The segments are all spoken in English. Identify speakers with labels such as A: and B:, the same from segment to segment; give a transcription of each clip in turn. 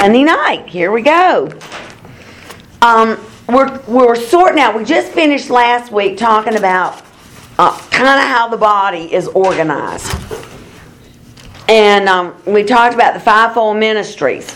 A: Sunday night. Here we go. Um, we're we're sorting out. We just finished last week talking about uh, kind of how the body is organized, and um, we talked about the fivefold ministries.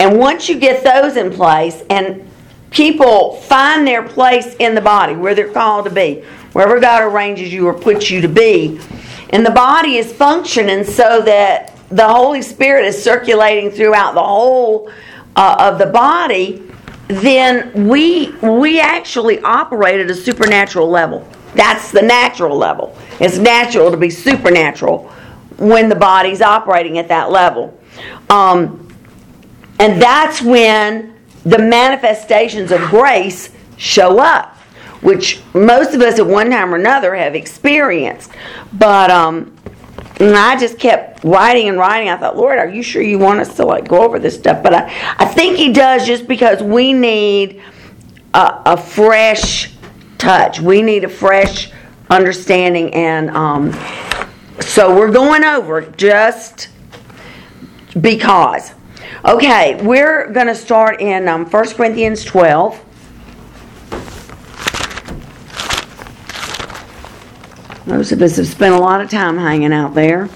A: And once you get those in place, and people find their place in the body where they're called to be, wherever God arranges you or puts you to be, and the body is functioning so that the Holy Spirit is circulating throughout the whole uh, of the body, then we we actually operate at a supernatural level. That's the natural level. It's natural to be supernatural when the body's operating at that level. Um, and that's when the manifestations of grace show up, which most of us at one time or another have experienced. But um, and I just kept writing and writing. I thought, Lord, are you sure you want us to like go over this stuff? But I, I think He does just because we need a, a fresh touch. We need a fresh understanding, and um, so we're going over just because. Okay, we're going to start in um, 1 Corinthians 12. Most of us have spent a lot of time hanging out there.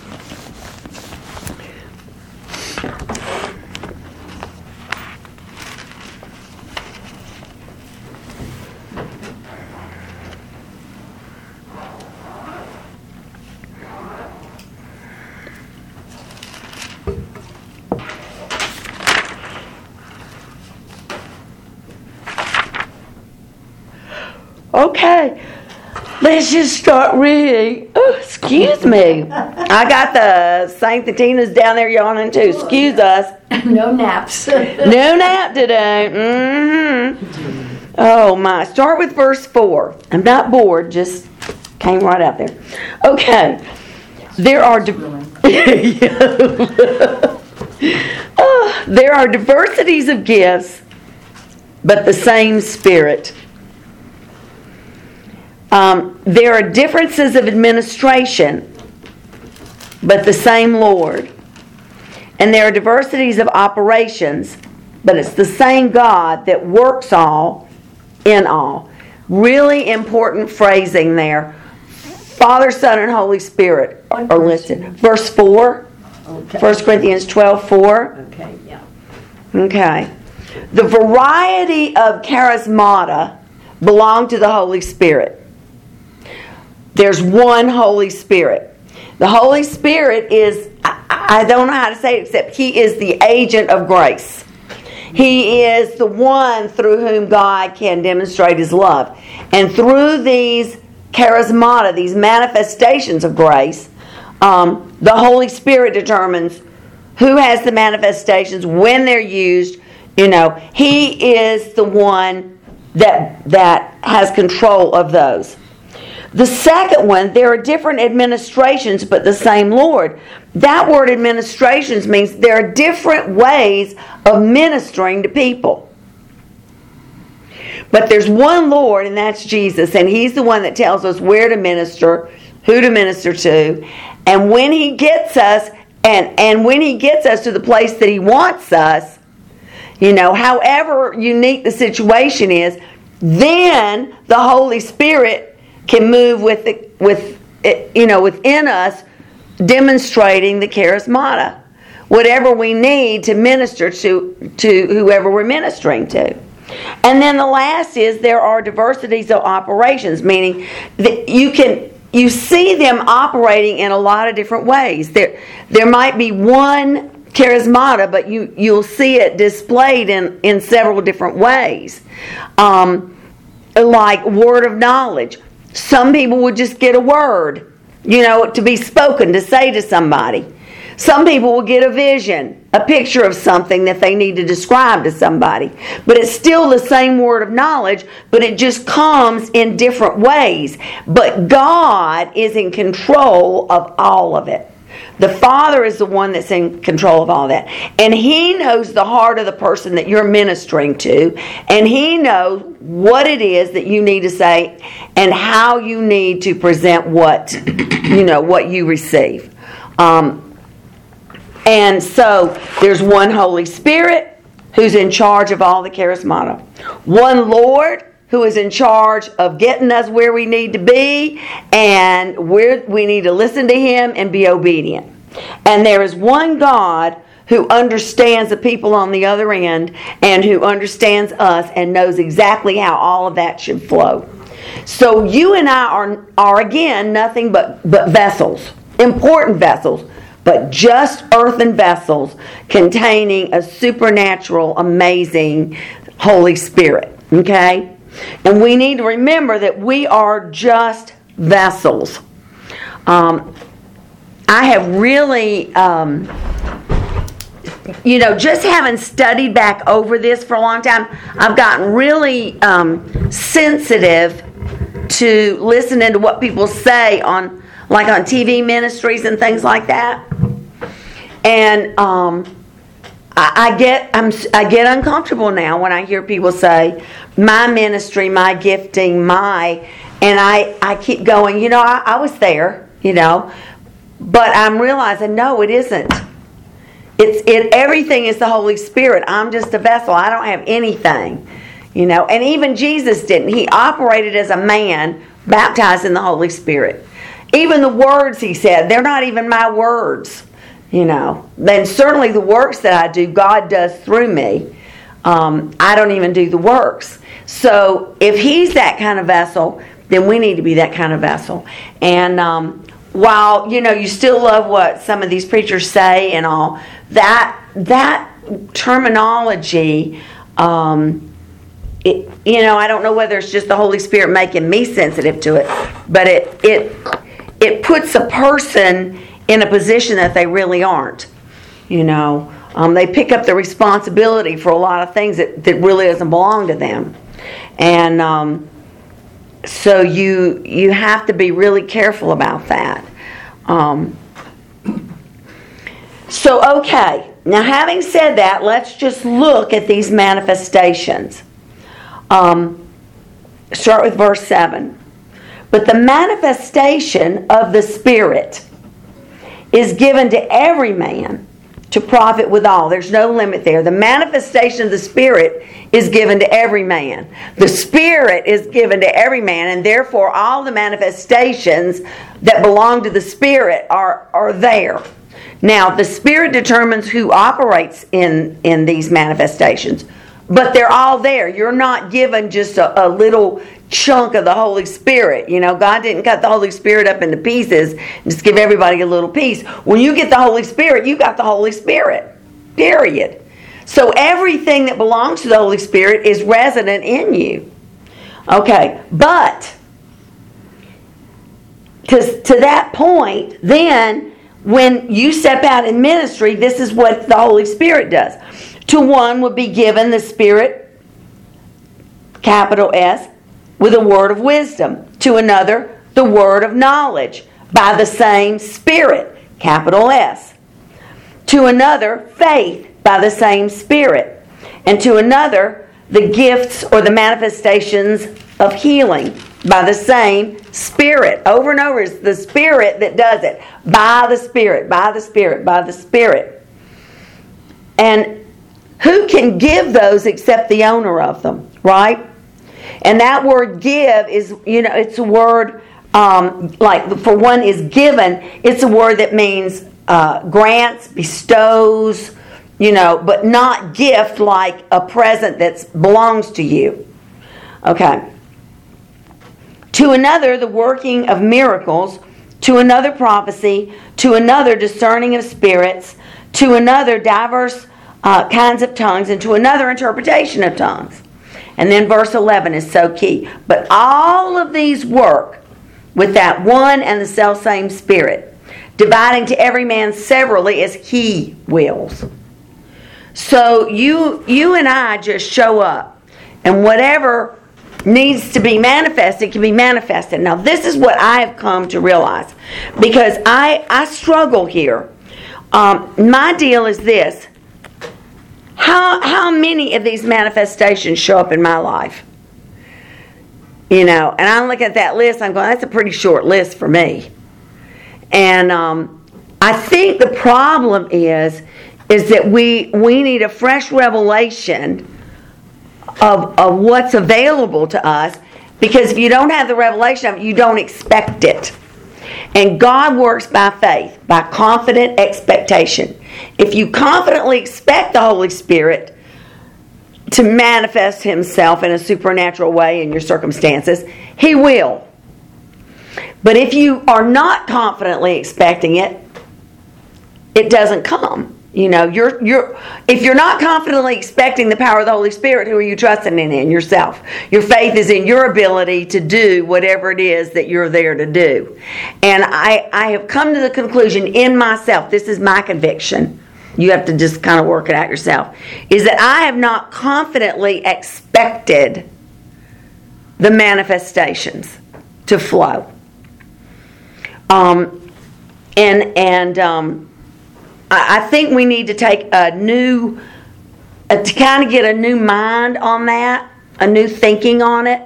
A: Okay, let's just start reading. Oh, excuse me. I got the Saint Tina's down there yawning too. Excuse us.
B: No naps.
A: No nap today. Mm-hmm. Oh my. Start with verse 4. I'm not bored, just came right out there. Okay. There are di- Ah, there are diversities of gifts, but the same spirit. Um, there are differences of administration, but the same Lord. And there are diversities of operations, but it's the same God that works all in all. Really important phrasing there. Father, Son, and Holy Spirit are listed. Verse 4,
B: Okay.
A: 1 Corinthians 12 4.
B: Okay, yeah.
A: Okay. The variety of charismata belong to the Holy Spirit. There's one Holy Spirit. The Holy Spirit is, I, I don't know how to say it except He is the agent of grace. He is the one through whom God can demonstrate His love. And through these charismata, these manifestations of grace, um, the Holy Spirit determines who has the manifestations, when they're used. You know, He is the one that that has control of those. The second one, there are different administrations, but the same Lord. That word administrations means there are different ways of ministering to people. But there's one Lord, and that's Jesus, and He's the one that tells us where to minister, who to minister to, and when He gets us, and, and when He gets us to the place that He wants us, you know, however unique the situation is, then the Holy Spirit can move with the, with it, you know within us, demonstrating the charismata, whatever we need to minister to to whoever we're ministering to. And then the last is there are diversities of operations, meaning that you can you see them operating in a lot of different ways. There there might be one charismata, but you you'll see it displayed in in several different ways. Um, like word of knowledge. Some people would just get a word, you know, to be spoken, to say to somebody. Some people will get a vision, a picture of something that they need to describe to somebody. But it's still the same word of knowledge, but it just comes in different ways. But God is in control of all of it. The Father is the one that's in control of all that. And He knows the heart of the person that you're ministering to. And He knows what it is that you need to say and how you need to present what, you know, what you receive. Um, and so there's one Holy Spirit who's in charge of all the charismata, one Lord who is in charge of getting us where we need to be, and we we need to listen to Him and be obedient. And there is one God who understands the people on the other end and who understands us and knows exactly how all of that should flow. So you and I are, are again nothing but, but vessels, important vessels but just earthen vessels containing a supernatural, amazing Holy Spirit. Okay? And we need to remember that we are just vessels. Um, I have really, um, you know, just having studied back over this for a long time, I've gotten really um, sensitive to listening to what people say on like on TV ministries and things like that. And um, I, get I'm I get uncomfortable now when I hear people say my ministry, my gifting, my, and I I keep going. You know, I, I was there. You know, but I'm realizing no, it isn't. It's it everything is the Holy Spirit. I'm just a vessel. I don't have anything. You know, and even Jesus didn't. He operated as a man baptized in the Holy Spirit. Even the words he said, they're not even my words, you know. Then certainly the works that I do, God does through me. Um, I don't even do the works. So if he's that kind of vessel, then we need to be that kind of vessel. And um, while you know you still love what some of these preachers say and all that, that terminology. Um, it, you know, I don't know whether it's just the Holy Spirit making me sensitive to it, but it it it puts a person in a position that they really aren't. You know, um, they pick up the responsibility for a lot of things that, that really doesn't belong to them, and um, so you you have to be really careful about that. Um, so okay, now having said that, let's just look at these manifestations. Um, start with verse seven. But the manifestation of the Spirit is given to every man to profit withal. There's no limit there. The manifestation of the Spirit is given to every man. The Spirit is given to every man, and therefore all the manifestations that belong to the Spirit are, are there. Now, the Spirit determines who operates in, in these manifestations, but they're all there. You're not given just a, a little chunk of the Holy Spirit. You know, God didn't cut the Holy Spirit up into pieces and just give everybody a little piece. When you get the Holy Spirit, you got the Holy Spirit. Period. So everything that belongs to the Holy Spirit is resident in you. Okay, but to, to that point, then when you step out in ministry, this is what the Holy Spirit does. To one would be given the Spirit, capital S, with a word of wisdom, to another, the word of knowledge by the same Spirit, capital S, to another, faith by the same Spirit, and to another, the gifts or the manifestations of healing by the same Spirit. Over and over, it's the Spirit that does it. By the Spirit, by the Spirit, by the Spirit. And who can give those except the owner of them, right? And that word give is, you know, it's a word um, like for one is given, it's a word that means uh, grants, bestows, you know, but not gift like a present that belongs to you. Okay. To another, the working of miracles, to another, prophecy, to another, discerning of spirits, to another, diverse uh, kinds of tongues, and to another, interpretation of tongues. And then verse 11 is so key. But all of these work with that one and the self same Spirit, dividing to every man severally as he wills. So you you and I just show up, and whatever needs to be manifested can be manifested. Now this is what I have come to realize because I I struggle here. Um, my deal is this: how how many of these manifestations show up in my life? You know, and I look at that list. I'm going, that's a pretty short list for me. And um, I think the problem is is that we we need a fresh revelation of, of what's available to us because if you don't have the revelation of it, you don't expect it. And God works by faith, by confident expectation. If you confidently expect the Holy Spirit to manifest Himself in a supernatural way in your circumstances, He will. But if you are not confidently expecting it, it doesn't come. You know, you're you're if you're not confidently expecting the power of the Holy Spirit, who are you trusting in? In yourself. Your faith is in your ability to do whatever it is that you're there to do. And I I have come to the conclusion in myself. This is my conviction. You have to just kind of work it out yourself. Is that I have not confidently expected the manifestations to flow. Um, and and um, I, think we need to take a new, uh, to kind of get a new mind on that, a new thinking on it.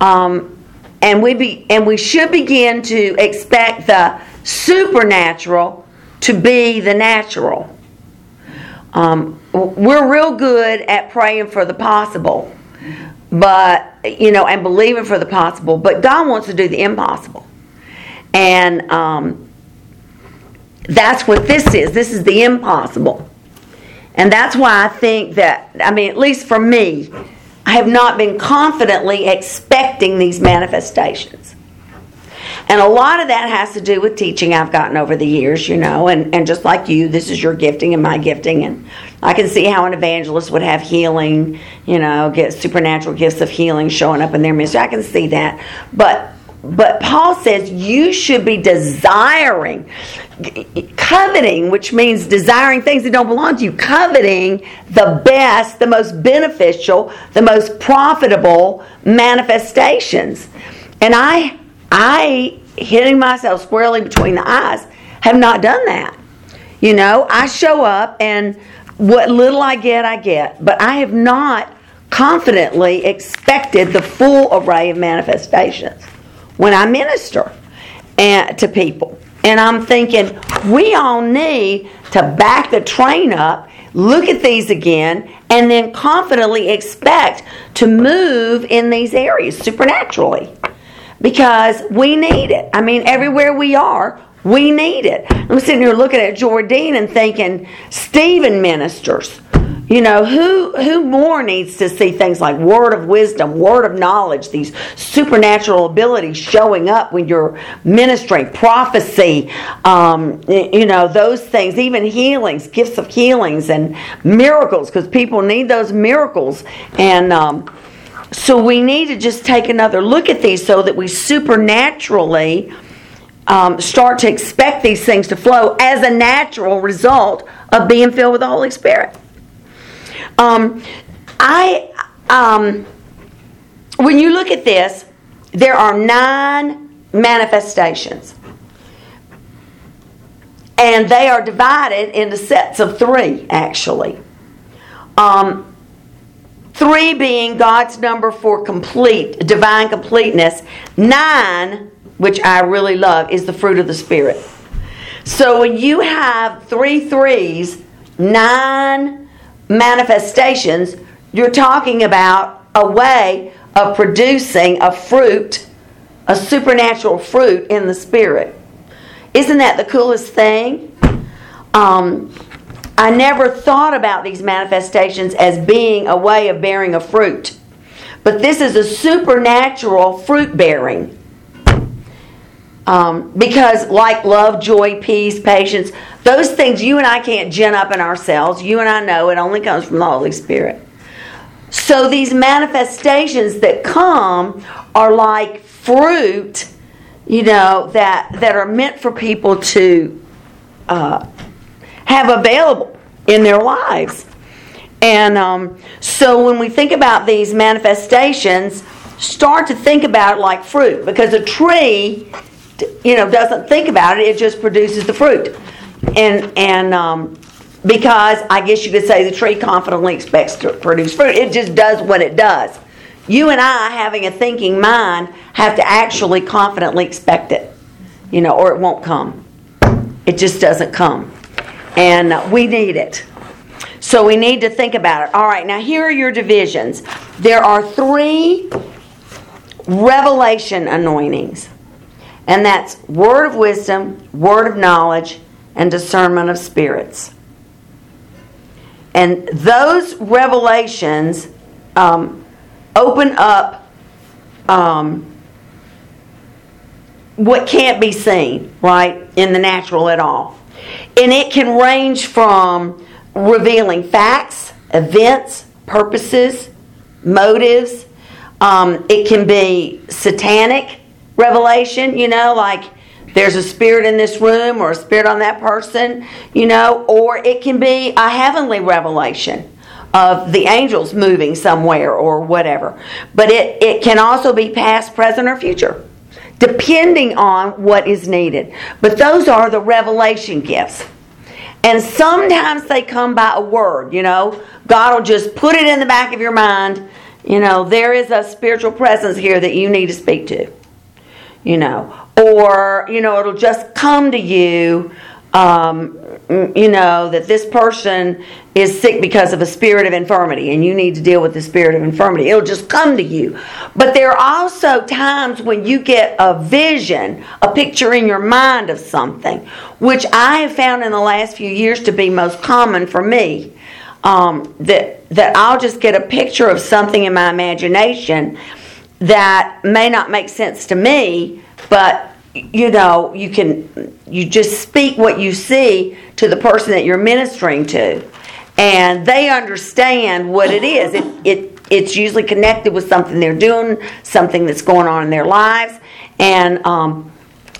A: Um, and we be and we should begin to expect the supernatural to be the natural. Um, we're real good at praying for the possible, but you know, and believing for the possible. But God wants to do the impossible, and um, that's what this is. This is the impossible, and that's why I think that. I mean, at least for me, I have not been confidently expecting these manifestations. And a lot of that has to do with teaching I've gotten over the years, you know, and, and just like you, this is your gifting and my gifting. And I can see how an evangelist would have healing, you know, get supernatural gifts of healing showing up in their ministry. I can see that. But but Paul says you should be desiring, coveting, which means desiring things that don't belong to you, coveting the best, the most beneficial, the most profitable manifestations. And I I, hitting myself squarely between the eyes, have not done that. You know, I show up and what little I get, I get. But I have not confidently expected the full array of manifestations when I minister and, to people. And I'm thinking, we all need to back the train up, look at these again, and then confidently expect to move in these areas supernaturally because we need it. I mean, everywhere we are, we need it. I'm sitting here looking at Jordine and thinking, Stephen ministers. You know, who who more needs to see things like word of wisdom, word of knowledge, these supernatural abilities showing up when you're ministering, prophecy, um, you know, those things, even healings, gifts of healings and miracles, because people need those miracles. And um, so we need to just take another look at these so that we supernaturally um, start to expect these things to flow as a natural result of being filled with the Holy Spirit. Um, I, um, when you look at this, there are nine manifestations. And they are divided into sets of three, actually. Um, Three being God's number for complete, divine completeness. Nine, which I really love, is the fruit of the Spirit. So when you have three threes, nine manifestations, you're talking about a way of producing a fruit, a supernatural fruit in the Spirit. Isn't that the coolest thing? Um, I never thought about these manifestations as being a way of bearing a fruit. But this is a supernatural fruit bearing. Um, because, like love, joy, peace, patience, those things you and I can't gin up in ourselves. You and I know it only comes from the Holy Spirit. So, these manifestations that come are like fruit you know, that that are meant for people to uh, have available in their lives. And um, so when we think about these manifestations, start to think about it like fruit because a tree, you know, doesn't think about it; it just produces the fruit. And and um, because I guess you could say the tree confidently expects to produce fruit, it just does what it does. You and I, having a thinking mind, have to actually confidently expect it, you know, or it won't come. It just doesn't come. And we need it. So we need to think about it. All right, now here are your divisions. There are three revelation anointings, and that's word of wisdom, word of knowledge, and discernment of spirits. And those revelations um, open up um, what can't be seen, right, in the natural at all. And it can range from revealing facts, events, purposes, motives. Um, it can be satanic revelation, you know, like there's a spirit in this room or a spirit on that person, you know, or it can be a heavenly revelation of the angels moving somewhere or whatever. But it, it can also be past, present, or future, depending on what is needed. But those are the revelation gifts. And sometimes they come by a word, you know. God will just put it in the back of your mind. You know, there is a spiritual presence here that you need to speak to. You know, or, you know, it'll just come to you um, you know, that this person is sick because of a spirit of infirmity and you need to deal with the spirit of infirmity. It'll just come to you. But there are also times when you get a vision, a picture in your mind of something, which I have found in the last few years to be most common for me. Um, that that I'll just get a picture of something in my imagination that may not make sense to me, but you know, you can you just speak what you see to the person that you're ministering to, and they understand what it is. It it it's usually connected with something they're doing, something that's going on in their lives, and um,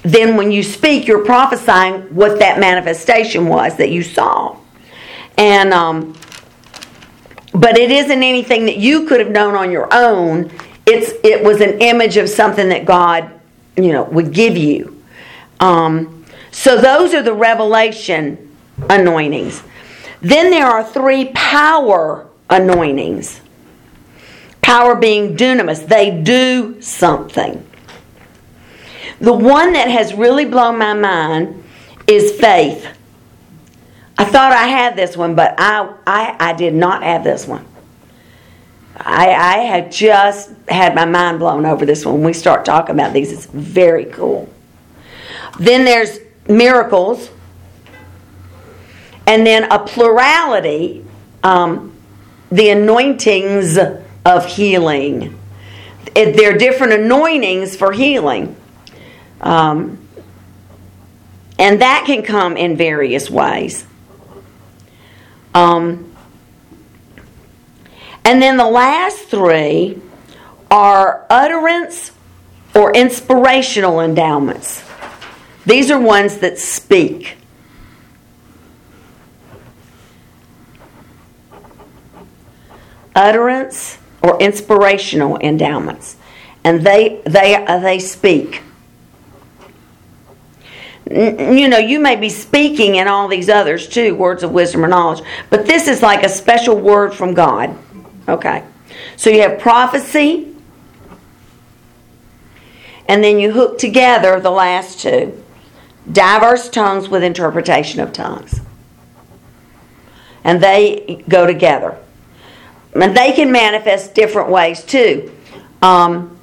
A: then when you speak, you're prophesying what that manifestation was that you saw, and um, but it isn't anything that you could have known on your own. It's it was an image of something that God you know, would give you. Um, so those are the revelation anointings. Then there are three power anointings. Power being dunamis, they do something. The one that has really blown my mind is faith. I thought I had this one, but I, I, I did not have this one. I, I had just had my mind blown over this when we start talking about these. It's very cool. Then there's miracles, and then a plurality, um, the anointings of healing. There are different anointings for healing. Um, and that can come in various ways. Um, and then the last three are utterance or inspirational endowments. These are ones that speak. Utterance or inspirational endowments. And they they uh, they speak. you know, you may be speaking in all these others too, words of wisdom or knowledge, but this is like a special word from God. Okay. So you have prophecy, and then you hook together the last two diverse tongues with interpretation of tongues. And they go together. And they can manifest different ways too. Um,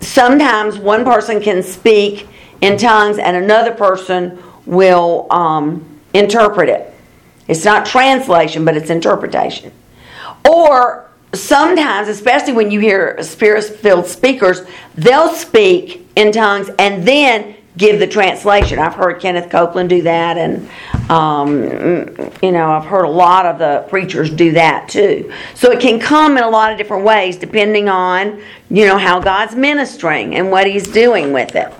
A: sometimes one person can speak in tongues and another person will um, interpret it. It's not translation, but it's interpretation. Or sometimes, especially when you hear spirit filled speakers, they'll speak in tongues and then give the translation. I've heard Kenneth Copeland do that, and um, you know, I've heard a lot of the preachers do that too. So it can come in a lot of different ways depending on you know how God's ministering and what He's doing with it.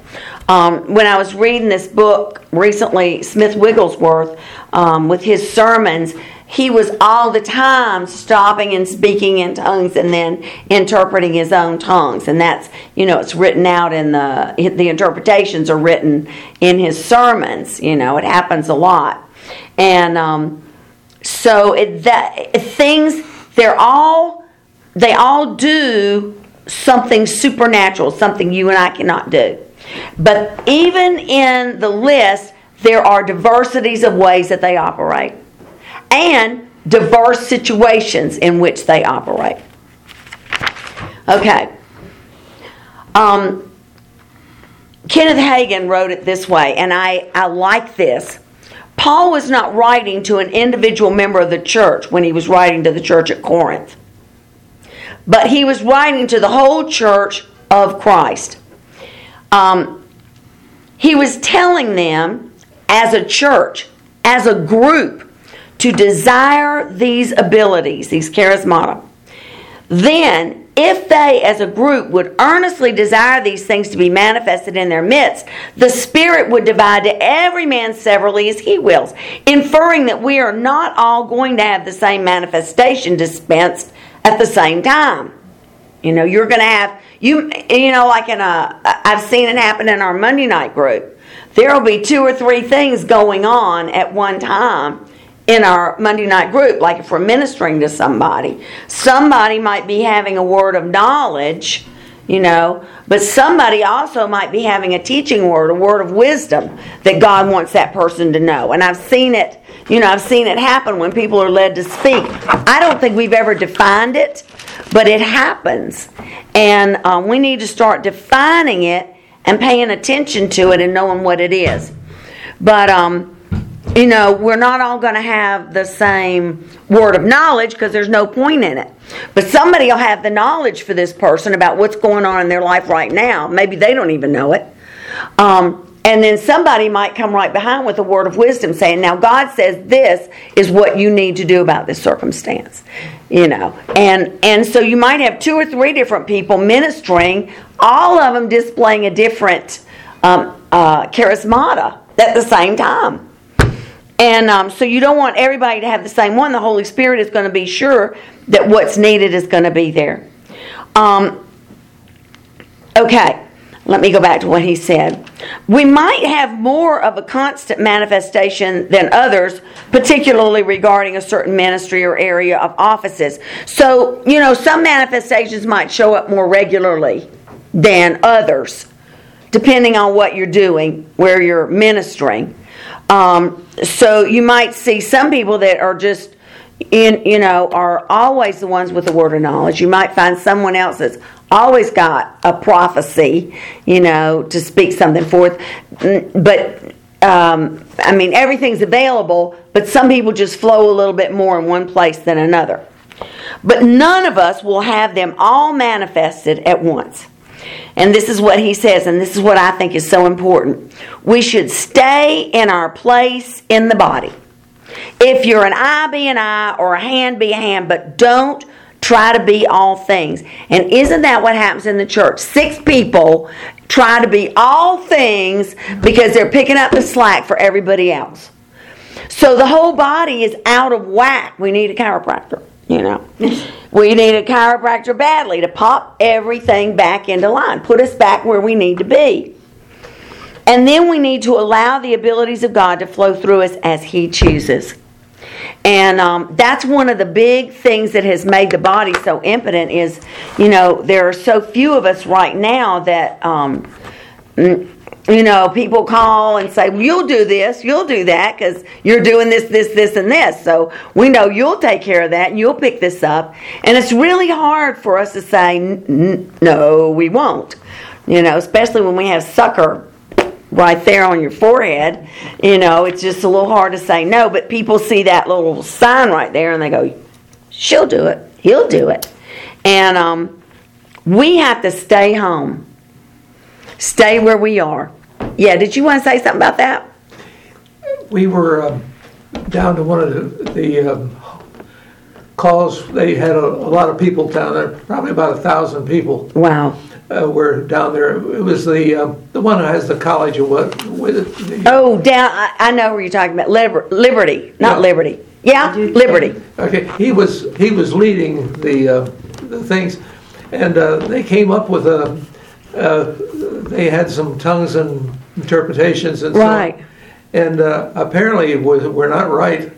A: Um, when I was reading this book recently, Smith Wigglesworth, um, with his sermons, he was all the time stopping and speaking in tongues and then interpreting his own tongues. And that's, you know, it's written out in the, the interpretations are written in his sermons. You know, it happens a lot. And um, so it, that, things, they're all, they all do something supernatural, something you and I cannot do. But even in the list, there are diversities of ways that they operate and diverse situations in which they operate. Okay. Um, Kenneth Hagin wrote it this way, and I, I like this. Paul was not writing to an individual member of the church when he was writing to the church at Corinth, but he was writing to the whole church of Christ. Um, he was telling them as a church, as a group, to desire these abilities, these charismata. Then, if they as a group would earnestly desire these things to be manifested in their midst, the Spirit would divide to every man severally as he wills, inferring that we are not all going to have the same manifestation dispensed at the same time. You know, you're going to have you you know like in a I've seen it happen in our Monday night group. There will be two or three things going on at one time in our Monday night group, like if we're ministering to somebody, somebody might be having a word of knowledge, you know, but somebody also might be having a teaching word, a word of wisdom that God wants that person to know. And I've seen it, you know, I've seen it happen when people are led to speak. I don't think we've ever defined it, but it happens. And um, we need to start defining it and paying attention to it and knowing what it is. But, um, you know, we're not all going to have the same word of knowledge because there's no point in it. But somebody will have the knowledge for this person about what's going on in their life right now. Maybe they don't even know it. Um, and then somebody might come right behind with a word of wisdom saying, Now God says this is what you need to do about this circumstance. You know. And and so you might have two or three different people ministering, all of them displaying a different um, uh, charismata at the same time. And um, so you don't want everybody to have the same one. The Holy Spirit is going to be sure that what's needed is going to be there. Um, okay, let me go back to what he said. We might have more of a constant manifestation than others, particularly regarding a certain ministry or area of offices. So, you know, some manifestations might show up more regularly than others, depending on what you're doing, where you're ministering. Um, so you might see some people that are just in, you know, are always the ones with the word of knowledge. You might find someone else that's always got a prophecy, you know, to speak something forth. But um, I mean, everything's available, but some people just flow a little bit more in one place than another. But none of us will have them all manifested at once. And this is what he says, and this is what I think is so important. We should stay in our place in the body. If you're an eye, be an eye, or a hand, be a hand, but don't try to be all things. And isn't that what happens in the church? Six people try to be all things because they're picking up the slack for everybody else. So the whole body is out of whack. We need a chiropractor, you know. We need a chiropractor badly to pop everything back into line, put us back where we need to be. And then we need to allow the abilities of God to flow through us as He chooses. And um, that's one of the big things that has made the body so impotent is, you know, there are so few of us right now that um, you know, people call and say, you'll do this, you'll do that, because you're doing this, this, this, and this. So we know you'll take care of that and you'll pick this up. And it's really hard for us to say, no, we won't. You know, especially when we have sucker right there on your forehead. You know, it's just a little hard to say no, but people see that little sign right there and they go, she'll do it, he'll do it. And um, we have to stay home stay where we are. Yeah, did you want to say something about that?
B: We were um, down to one of the, the um, calls. They had a, a, lot of people down there, probably about a thousand people.
A: Wow.
B: uh, were down there. It was the um, the one that has the college of what with it.
A: Oh, down, I, I know where you're talking about, Liber- Liberty, not
B: Yeah.
A: Liberty. Yeah, Liberty.
B: Okay, he was he was leading the uh, the things, and uh, they came up with a. Uh, they had some tongues and interpretations and so on. And uh, apparently was were not right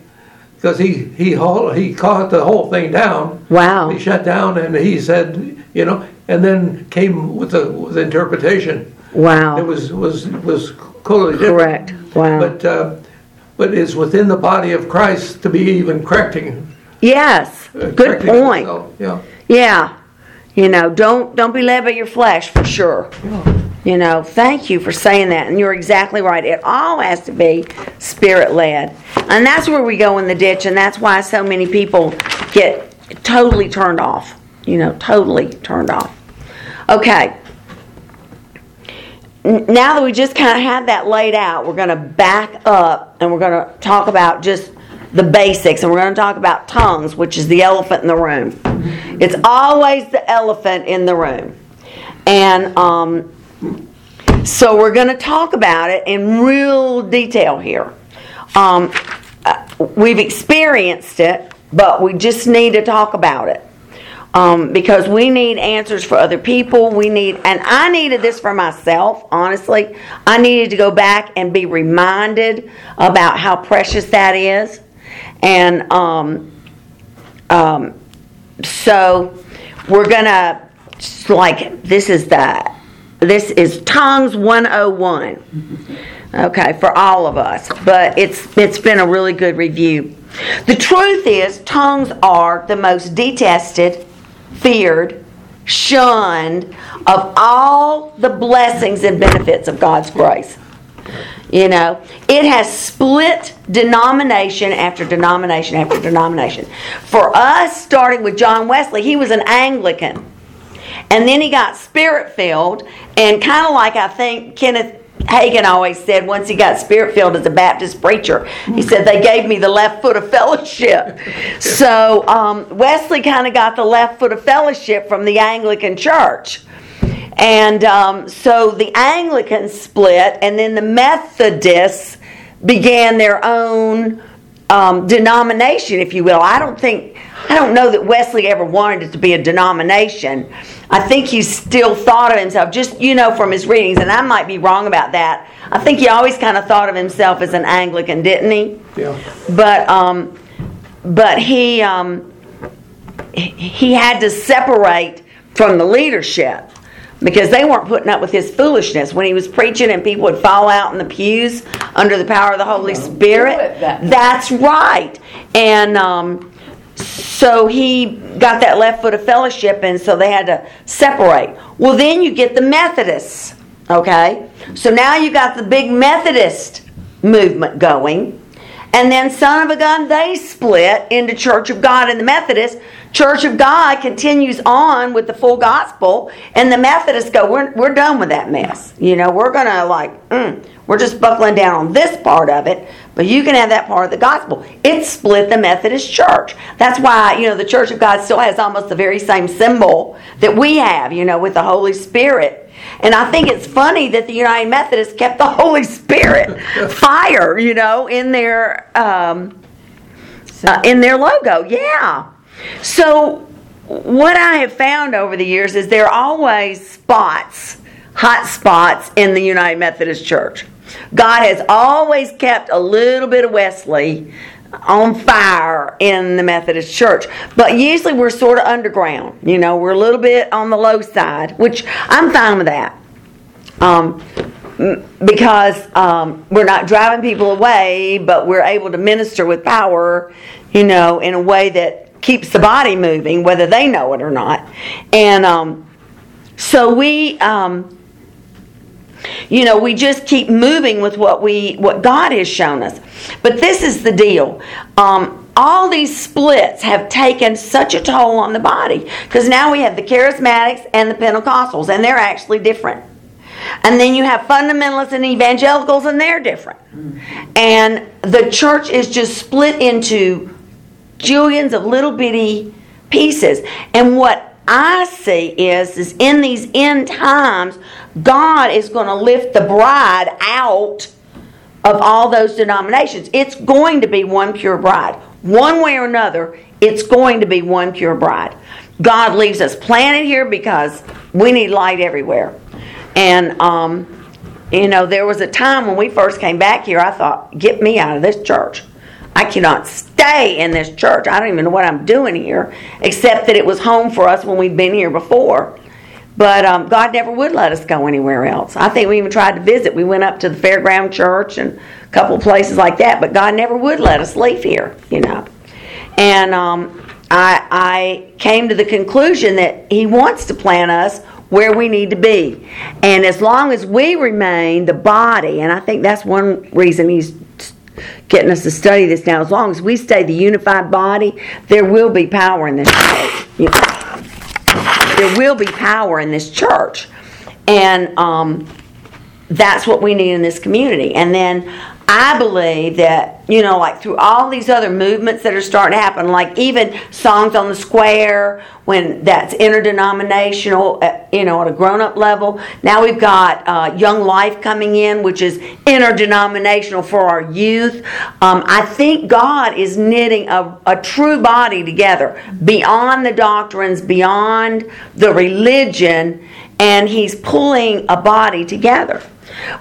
B: because he he haul, he caught the whole thing down.
A: Wow.
B: He shut down and he said, you know, and then came with the with interpretation.
A: Wow.
B: It was was was totally different.
A: Correct. Wow.
B: But uh, but it's within the body of Christ to be even correcting.
A: Yes,
B: uh,
A: good
B: correcting
A: point.
B: itself, Yeah.
A: Yeah. You know, don't don't be led by your flesh for sure. You know, thank you for saying that. And you're exactly right. It all has to be spirit led. And that's where we go in the ditch and that's why so many people get totally turned off. You know, totally turned off. Okay. Now that we just kind of had that laid out, we're going to back up and we're going to talk about just the basics and we're going to talk about tongues, which is the elephant in the room. It's always the elephant in the room. And um, so we're going to talk about it in real detail here. Um, uh, we've experienced it, but we just need to talk about it. Um, because we need answers for other people. We need, and I needed this for myself, honestly. I needed to go back and be reminded about how precious that is. And um, um, so we're gonna like this is the this is tongues 101 okay for all of us but it's it's been a really good review. The truth is tongues are the most detested feared shunned of all the blessings and benefits of god's grace you know, it has split denomination after denomination after denomination. For us, starting with John Wesley, he was an Anglican. And then he got spirit filled, and kind of like I think Kenneth Hagin always said once he got spirit filled as a Baptist preacher, he said, They gave me the left foot of fellowship. So um, Wesley kind of got the left foot of fellowship from the Anglican church. And um, so the Anglicans split, and then the Methodists began their own um, denomination, if you will. I don't think, I don't know that Wesley ever wanted it to be a denomination. I think he still thought of himself, just, you know, from his readings, and I might be wrong about that. I think he always kind of thought of himself as an Anglican, didn't he?
B: Yeah.
A: But, um, but he, um, he- he had to separate from the leadership because they weren't putting up with his foolishness when he was preaching and people would fall out in the pews under the power of the Holy Spirit. That's right. And um, so he got that left foot of fellowship, and so they had to separate. Well, then you get the Methodists, okay? So now you got the big Methodist movement going. And then, son of a gun, they split into Church of God and the Methodist. Church of God continues on with the full gospel, and the Methodists go, We're, we're done with that mess. You know, we're going to, like, mm, we're just buckling down on this part of it, but you can have that part of the gospel. It split the Methodist church. That's why, you know, the Church of God still has almost the very same symbol that we have, you know, with the Holy Spirit. And I think it's funny that the United Methodists kept the Holy Spirit fire, you know, in their um, uh, in their logo. Yeah. So what I have found over the years is there are always spots, hot spots in the United Methodist Church. God has always kept a little bit of Wesley on fire in the Methodist Church. But usually we're sort of underground. You know, we're a little bit on the low side, which I'm fine with that. Um, because um, we're not driving people away, but we're able to minister with power, you know, in a way that keeps the body moving, whether they know it or not. And um, so we. Um, you know we just keep moving with what we what god has shown us but this is the deal um, all these splits have taken such a toll on the body because now we have the charismatics and the pentecostals and they're actually different and then you have fundamentalists and evangelicals and they're different and the church is just split into jillions of little bitty pieces and what I see is, is in these end times, God is going to lift the bride out of all those denominations. It's going to be one pure bride. One way or another, it's going to be one pure bride. God leaves us planted here because we need light everywhere. And, um, you know, there was a time when we first came back here, I thought, get me out of this church. I cannot stay in this church. I don't even know what I'm doing here, except that it was home for us when we'd been here before. But um, God never would let us go anywhere else. I think we even tried to visit. We went up to the Fairground Church and a couple places like that, but God never would let us leave here, you know. And um, I, I came to the conclusion that He wants to plant us where we need to be. And as long as we remain the body, and I think that's one reason He's getting us to study this now, as long as we stay the unified body, there will be power in this church. You know there will be power in this church. And um, that's what we need in this community. And then I believe that, you know, like through all these other movements that are starting to happen, like even Songs on the Square, when that's interdenominational, uh, you know, at a grown up level. Now we've got uh, Young Life coming in, which is interdenominational for our youth. Um, I think God is knitting a, a true body together beyond the doctrines, beyond the religion, and He's pulling a body together.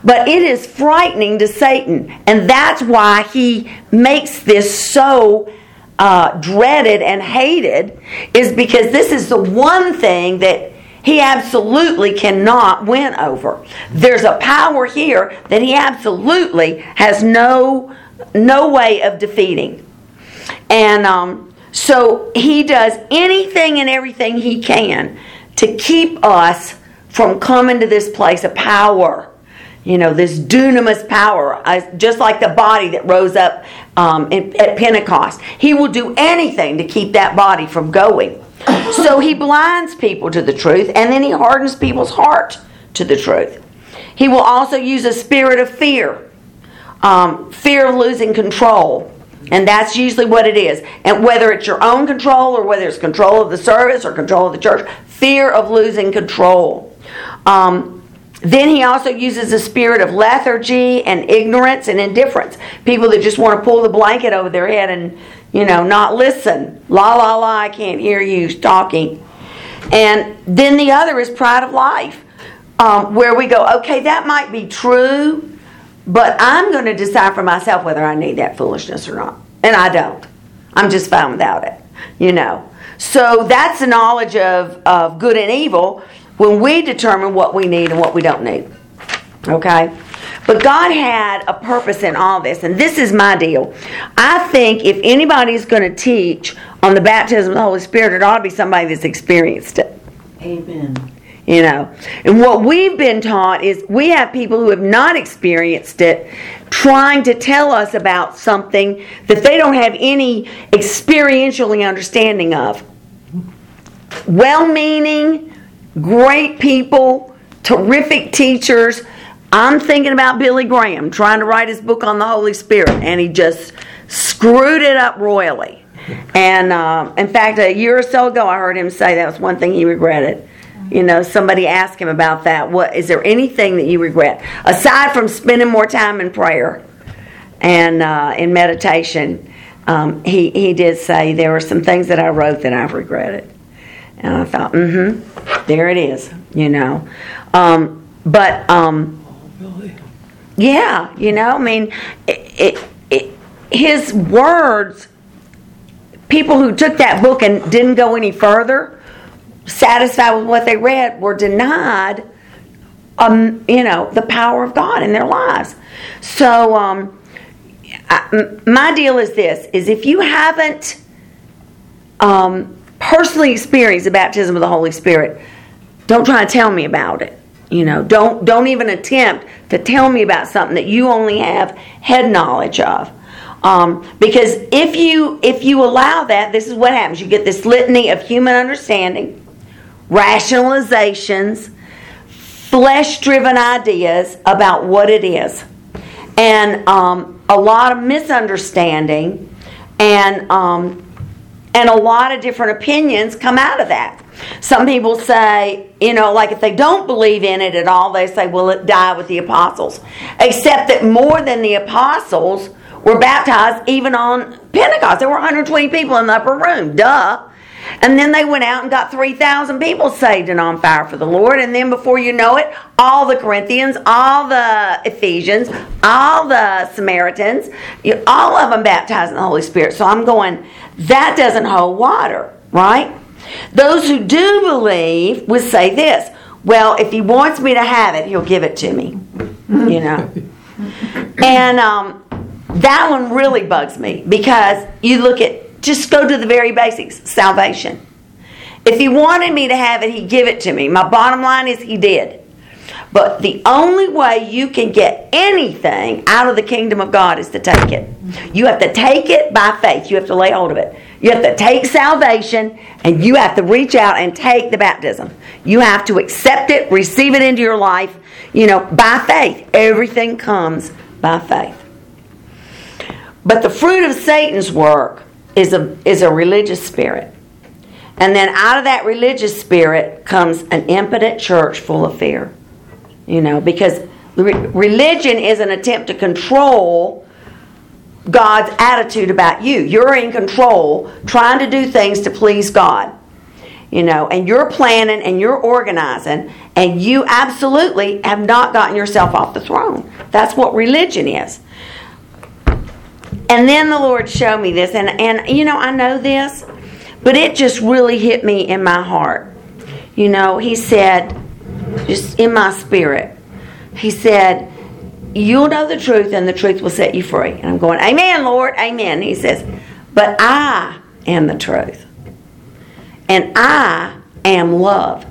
A: But it is frightening to Satan, and that's why he makes this so uh, dreaded and hated, is because this is the one thing that he absolutely cannot win over. There's a power here that he absolutely has no no way of defeating, and um, so he does anything and everything he can to keep us from coming to this place of power you know, this dunamis power, just like the body that rose up um, at Pentecost. He will do anything to keep that body from going. So he blinds people to the truth and then he hardens people's heart to the truth. He will also use a spirit of fear, um, fear of losing control. And that's usually what it is. And whether it's your own control or whether it's control of the service or control of the church, fear of losing control. Um, then he also uses a spirit of lethargy and ignorance and indifference. People that just want to pull the blanket over their head and, you know, not listen. La, la, la, I can't hear you talking. And then the other is pride of life, um, where we go, okay, that might be true, but I'm going to decide for myself whether I need that foolishness or not. And I don't. I'm just fine without it, you know. So that's the knowledge of, of good and evil when we determine what we need and what we don't need. Okay? But God had a purpose in all this, and this is my deal. I think if anybody's going to teach on the baptism of the Holy Spirit, it ought to be somebody that's experienced it.
C: Amen.
A: You know, and what we've been taught is we have people who have not experienced it trying to tell us about something that they don't have any experientially understanding of. Well meaning, great people, terrific teachers. I'm thinking about Billy Graham trying to write his book on the Holy Spirit, and he just screwed it up royally. And uh, in fact, a year or so ago, I heard him say that was one thing he regretted. You know, somebody asked him about that. What is there anything that you regret aside from spending more time in prayer and uh, in meditation? Um, he he did say there were some things that I wrote that I've regretted. And I thought, mm-hmm, there it is, you know. Um, but um, yeah, you know, I mean, it, it, it, his words. People who took that book and didn't go any further, satisfied with what they read, were denied, um, you know, the power of God in their lives. So, um, I, my deal is this: is if you haven't um, personally experienced the baptism of the Holy Spirit, don't try to tell me about it. You know, don't don't even attempt to tell me about something that you only have head knowledge of. Um, because if you if you allow that, this is what happens. You get this litany of human understanding, rationalizations, flesh-driven ideas about what it is, and um, a lot of misunderstanding and um, And a lot of different opinions come out of that. Some people say, you know, like if they don't believe in it at all, they say, well, it died with the apostles. Except that more than the apostles were baptized even on Pentecost. There were 120 people in the upper room. Duh. And then they went out and got 3,000 people saved and on fire for the Lord. And then before you know it, all the Corinthians, all the Ephesians, all the Samaritans, all of them baptized in the Holy Spirit. So I'm going, that doesn't hold water, right? Those who do believe would say this well, if he wants me to have it, he'll give it to me. You know? and um, that one really bugs me because you look at just go to the very basics salvation. If he wanted me to have it, he'd give it to me. My bottom line is he did. But the only way you can get anything out of the kingdom of God is to take it. You have to take it by faith. You have to lay hold of it. You have to take salvation and you have to reach out and take the baptism. You have to accept it, receive it into your life, you know, by faith. Everything comes by faith. But the fruit of Satan's work is a, is a religious spirit. And then out of that religious spirit comes an impotent church full of fear. You know, because religion is an attempt to control God's attitude about you. You're in control, trying to do things to please God. You know, and you're planning and you're organizing, and you absolutely have not gotten yourself off the throne. That's what religion is. And then the Lord showed me this, and, and you know, I know this, but it just really hit me in my heart. You know, He said, just in my spirit, He said, You'll know the truth, and the truth will set you free. And I'm going, Amen, Lord, Amen. He says, But I am the truth, and I am love.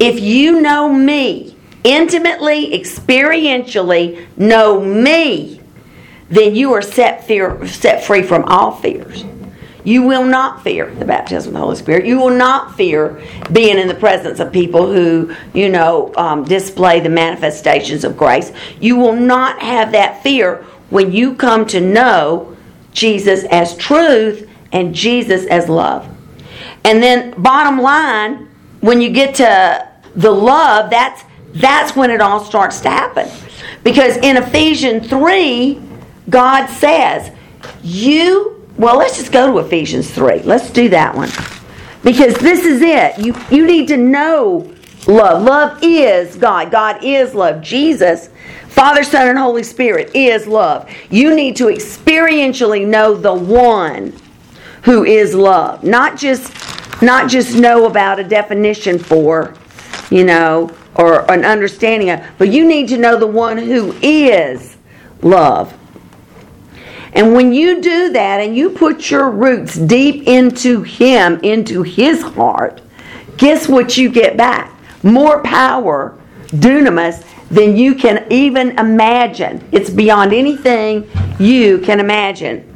A: If you know me, intimately, experientially know me, then you are set fear set free from all fears. You will not fear the baptism of the Holy Spirit. You will not fear being in the presence of people who, you know, um, display the manifestations of grace. You will not have that fear when you come to know Jesus as truth and Jesus as love. And then, bottom line, when you get to the love, that's that's when it all starts to happen. Because in Ephesians 3, God says, you, well, let's just go to Ephesians 3. Let's do that one. Because this is it. You, you need to know love. Love is God. God is love. Jesus, Father, Son, and Holy Spirit is love. You need to experientially know the one who is love. Not just not just know about a definition for, you know, or an understanding of, but you need to know the one who is love. And when you do that and you put your roots deep into Him, into His heart, guess what you get back? More power, dunamis, than you can even imagine. It's beyond anything you can imagine.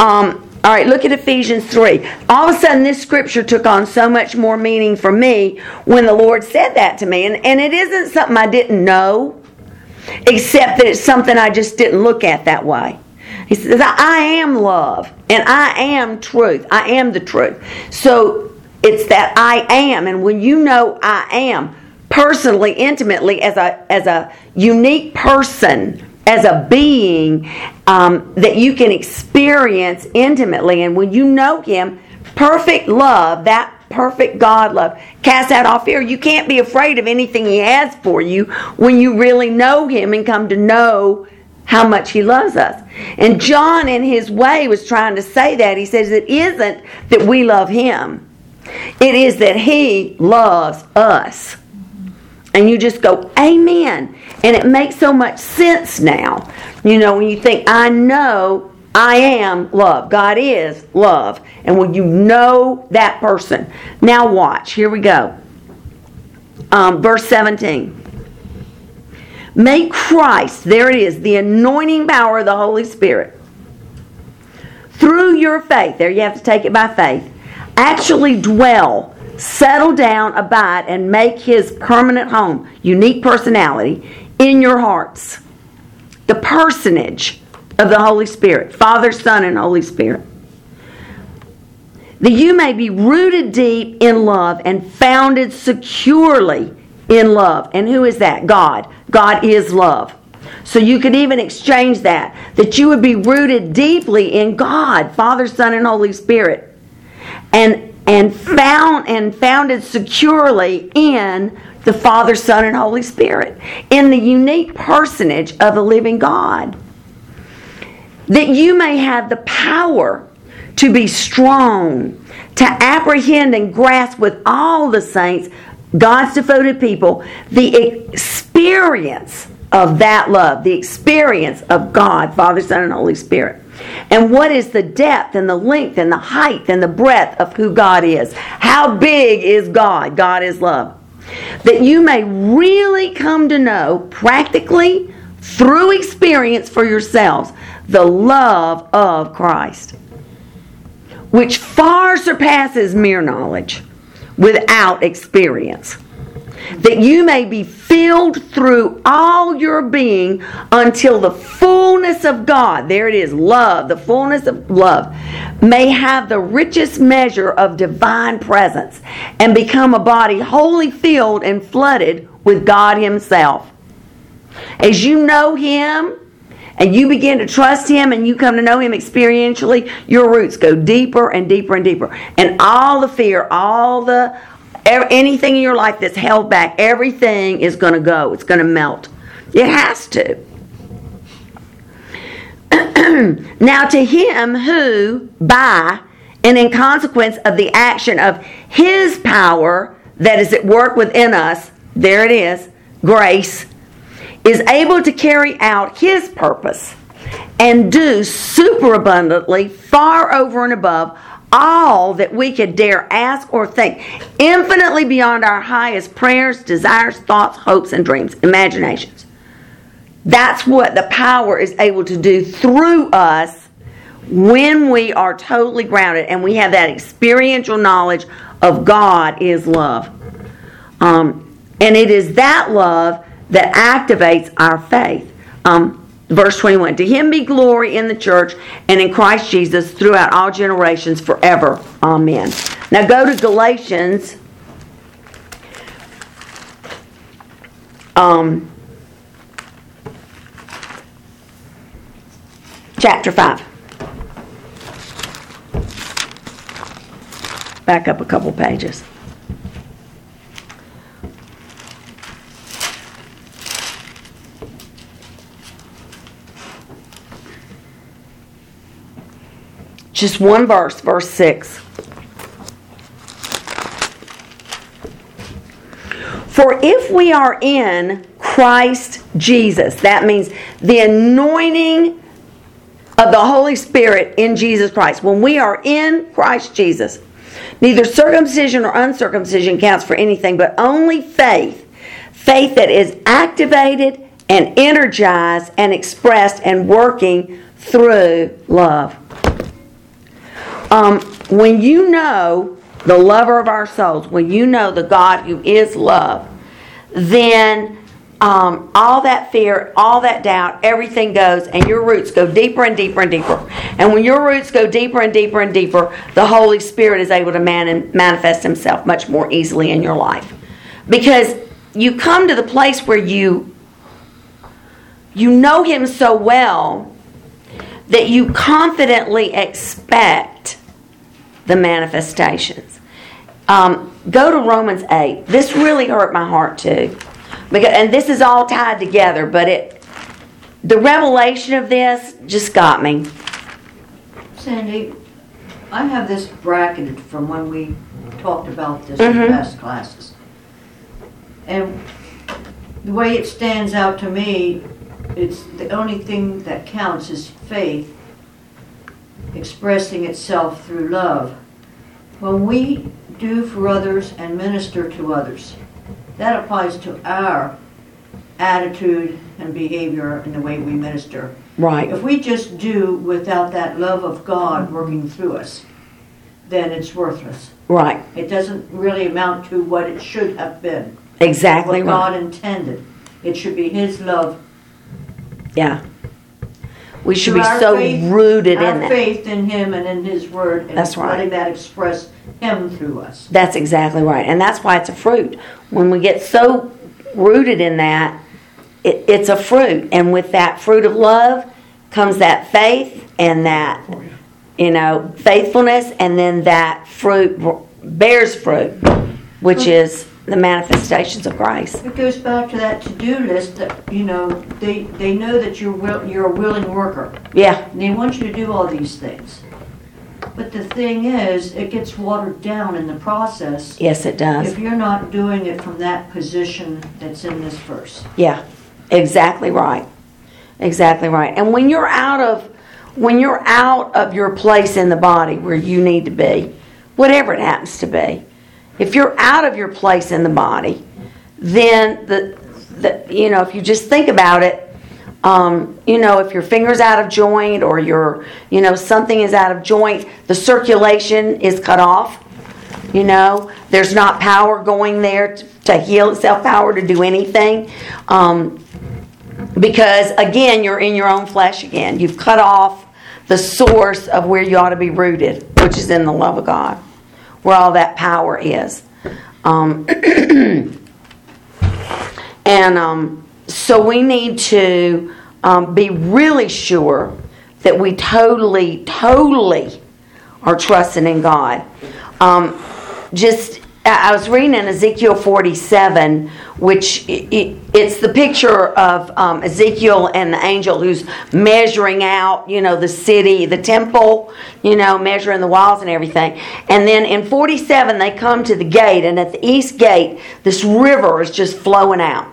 A: Um, all right, look at Ephesians 3. All of a sudden, this scripture took on so much more meaning for me when the Lord said that to me. And, and it isn't something I didn't know, except that it's something I just didn't look at that way. He says, I am love and I am truth. I am the truth. So it's that I am. And when you know I am personally, intimately, as a, as a unique person, as a being um, that you can experience intimately, and when you know Him, perfect love, that perfect God love. Cast out all fear. You can't be afraid of anything He has for you when you really know Him and come to know how much he loves us. And John, in his way, was trying to say that. He says it isn't that we love him, it is that he loves us. And you just go, Amen. And it makes so much sense now. You know, when you think, I know I am love. God is love. And when you know that person. Now, watch. Here we go. Um, verse 17. May Christ, there it is, the anointing power of the Holy Spirit, through your faith, there you have to take it by faith, actually dwell, settle down, abide, and make his permanent home, unique personality, in your hearts. The personage of the Holy Spirit, Father, Son, and Holy Spirit. that you may be rooted deep in love and founded securely in love. And who is that? God. God is love. So you could even exchange that, that you would be rooted deeply in God, Father, Son, and Holy Spirit. And and found and founded securely in the Father, Son, and Holy Spirit, in the unique personage of the living God. That you may have the power to be strong, to apprehend and grasp with all the saints, God's devoted people, the experience of that love, the experience of God, Father, Son, and Holy Spirit. And what is the depth and the length and the height and the breadth of who God is? How big is God? God is love. That you may really come to know practically through experience for yourselves the love of Christ, which far surpasses mere knowledge without experience that you may be filled through all your being until the fullness of God, there it is, love, the fullness of love, may have the richest measure of divine presence and become a body wholly filled and flooded with God Himself. As you know Him, and you begin to trust Him and you come to know Him experientially, your roots go deeper and deeper and deeper. And all the fear, all the anything in your life that's held back, everything is going to go. It's going to melt. It has to. now, to him who, by and in consequence of the action of his power that is at work within us, there it is, grace, is able to carry out his purpose and do superabundantly, far over and above all that we could dare ask or think, infinitely beyond our highest prayers, desires, thoughts, hopes, and dreams, imaginations. That's what the power is able to do through us when we are totally grounded and we have that experiential knowledge of God is love. Um, and it is that love that activates our faith. Um, Verse 21 To him be glory in the church and in Christ Jesus throughout all generations forever. Amen. Now go to Galatians. Um, chapter 5. Back up a couple pages. Just one verse, verse 6. For if we are in Christ Jesus, that means the anointing of the Holy Spirit in Jesus Christ. When we are in Christ Jesus, neither circumcision or uncircumcision counts for anything, but only faith. Faith that is activated and energized and expressed and working through love. Um, when you know the lover of our souls, when you know the God who is love, then um, all that fear, all that doubt, everything goes, and your roots go deeper and deeper and deeper. And when your roots go deeper and deeper and deeper, the Holy Spirit is able to man- manifest Himself much more easily in your life. Because you come to the place where you you know Him so well that you confidently expect the manifestations. Um, go to Romans 8. This really hurt my heart too. Because, and this is all tied together, but it the revelation of this just got me.
D: Sandy, I have this bracketed from when we talked about this in
A: Mhm.
D: past classes. And the way it stands out to me, it's the only thing that counts is faith expressing itself through love. When we do for others and minister to others, that applies to our attitude and behavior and the way we minister.
A: Right.
D: If we just do without that love of God working through us, then it's worthless.
A: Right.
D: It doesn't really amount to what it should have been.
A: Exactly
D: what God intended. It should be His love.
A: Yeah. We should
D: Through
A: be
D: our
A: so
D: faith-
A: rooted
D: our
A: in that.
D: faith in Him and in His Word, and
A: That's right.
D: letting that express Him through us.
A: That's exactly right. And that's why it's a fruit. When we get so rooted in that, it, it's a fruit. And with that fruit of love comes that faith and that, you know, faithfulness, and then that fruit bears fruit, which mm-hmm. is the manifestations of grace.
D: It goes back to that to-do list that, you know, they, they know that you're will, you're a willing worker.
A: Yeah,
D: And they want you to do all these things. But the thing is, it gets watered down in the process
A: yes, it does.
D: if you're not doing it from that position that's in this verse.
A: Yeah, exactly right. Exactly right. And when you're out of when you're out of your place in the body where you need to be, whatever it happens to be, if you're out of your place in the body, then the, the you know, if you just think about it, um, you know, if your finger's out of joint or your, you know, something is out of joint, the circulation is cut off. You know, there's not power going there to, to heal itself, power to do anything. Um, because again, you're in your own flesh again. You've cut off the source of where you ought to be rooted, which is in the love of God, where all that power is. Um, and um, so we need to um, be really sure that we totally, totally are trusting in God. Um, just, I I was reading in Ezekiel 47, which it's the picture of um, Ezekiel and the angel who's measuring out, you know, the city, the temple, you know, measuring the walls and everything. And then in 47, they come to the gate, and at the east gate, this river is just flowing out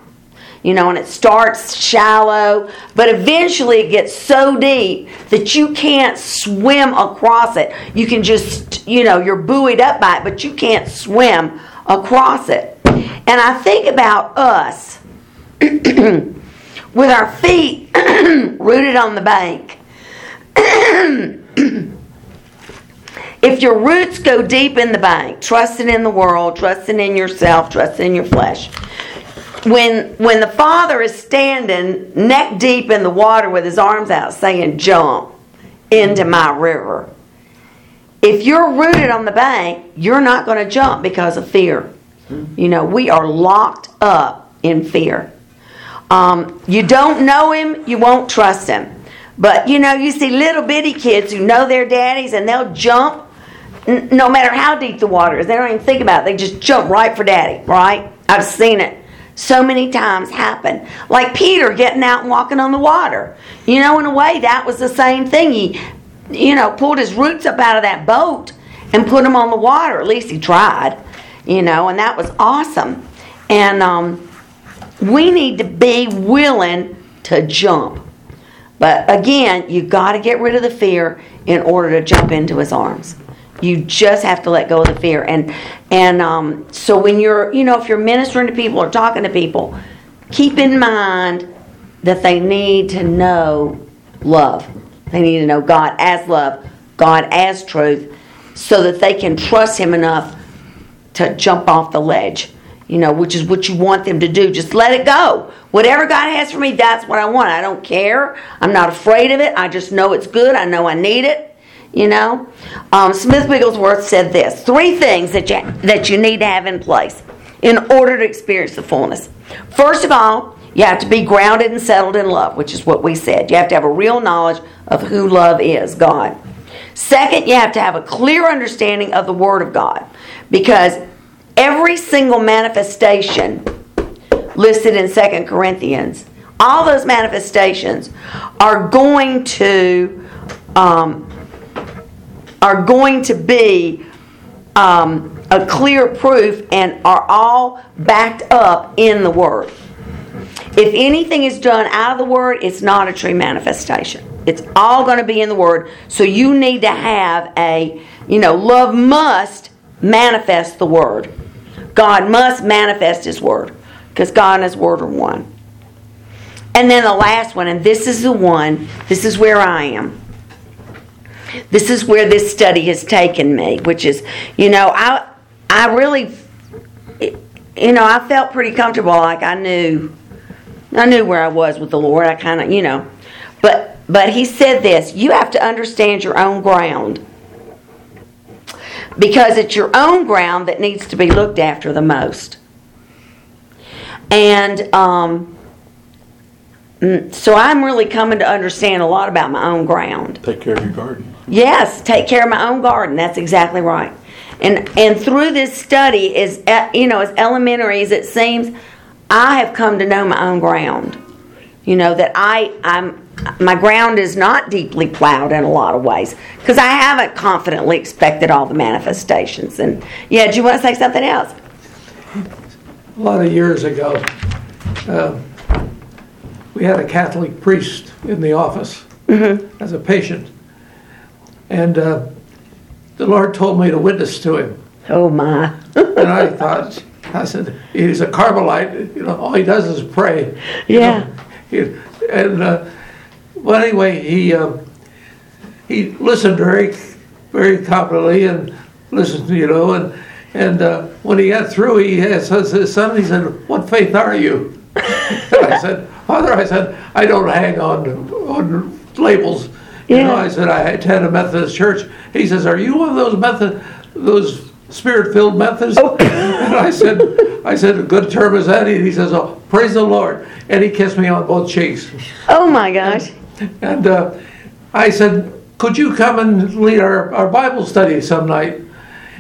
A: you know, and it starts shallow, but eventually it gets so deep that you can't swim across it. You can just, you know, you're buoyed up by it, but you can't swim across it. And I think about us with our feet rooted on the bank. if your roots go deep in the bank, trusting in the world, trusting in yourself, trusting in your flesh, when when the father is standing neck deep in the water with his arms out saying jump into my river if you're rooted on the bank you're not going to jump because of fear you know we are locked up in fear um, you don't know him you won't trust him but you know you see little bitty kids who know their daddies and they'll jump n- no matter how deep the water is they don't even think about it they just jump right for daddy right i've seen it so many times happen. Like Peter getting out and walking on the water. You know, in a way, that was the same thing. He, you know, pulled his roots up out of that boat and put them on the water. At least he tried, you know, and that was awesome. And um, we need to be willing to jump. But again, you got to get rid of the fear in order to jump into his arms. You just have to let go of the fear. And and um, so when you're, you know, if you're ministering to people or talking to people, keep in mind that they need to know love. They need to know God as love, God as truth, so that they can trust Him enough to jump off the ledge. You know, which is what you want them to do. Just let it go. Whatever God has for me, that's what I want. I don't care. I'm not afraid of it. I just know it's good. I know I need it. You know, um, Smith Wigglesworth said this: three things that you that you need to have in place in order to experience the fullness. First of all, you have to be grounded and settled in love, which is what we said. You have to have a real knowledge of who love is, God. Second, you have to have a clear understanding of the Word of God, because every single manifestation listed in Second Corinthians, all those manifestations are going to um, are going to be um, a clear proof and are all backed up in the Word. If anything is done out of the Word, it's not a true manifestation. It's all going to be in the Word. So you need to have a, you know, love must manifest the Word. God must manifest His Word because God and His Word are one. And then the last one, and this is the one, this is where I am this is where this study has taken me which is you know i i really you know i felt pretty comfortable like i knew i knew where i was with the lord i kind of you know but but he said this you have to understand your own ground because it's your own ground that needs to be looked after the most. And um, mm, so I'm really coming to understand a lot about my own ground.
E: Take care of your garden.
A: Yes, take care of my own garden. That's exactly right. And and through this study, is you know, as elementary as it seems, I have come to know my own ground. You know that I I'm my ground is not deeply plowed in a lot of ways because I haven't confidently expected all the manifestations. And yeah, do you want to say something else?
B: A lot of years ago, uh, we had a Catholic priest in the office as a patient, and uh, the Lord told me to witness to him.
A: Oh my!
B: and I thought, I said, he's a Carmelite. You know, all he does is pray. you
A: Yeah.
B: know. He- and uh, well, anyway, he uh, he listened very very confidently and listened, you know, and and uh, when he got through, he asked his son. He said, "What faith are you?" and I said, "Father," I said, "I don't hang on on labels." You know, I said, "I attend a Methodist church." He says, "Are you one of those Method those spirit-filled Methodists?" and I said, "I said, a good term is that?" And he says, "Oh, praise the Lord!" And he kissed me on both cheeks.
A: Oh my gosh!
B: And uh, I said, Could you come and lead our, our Bible study some night?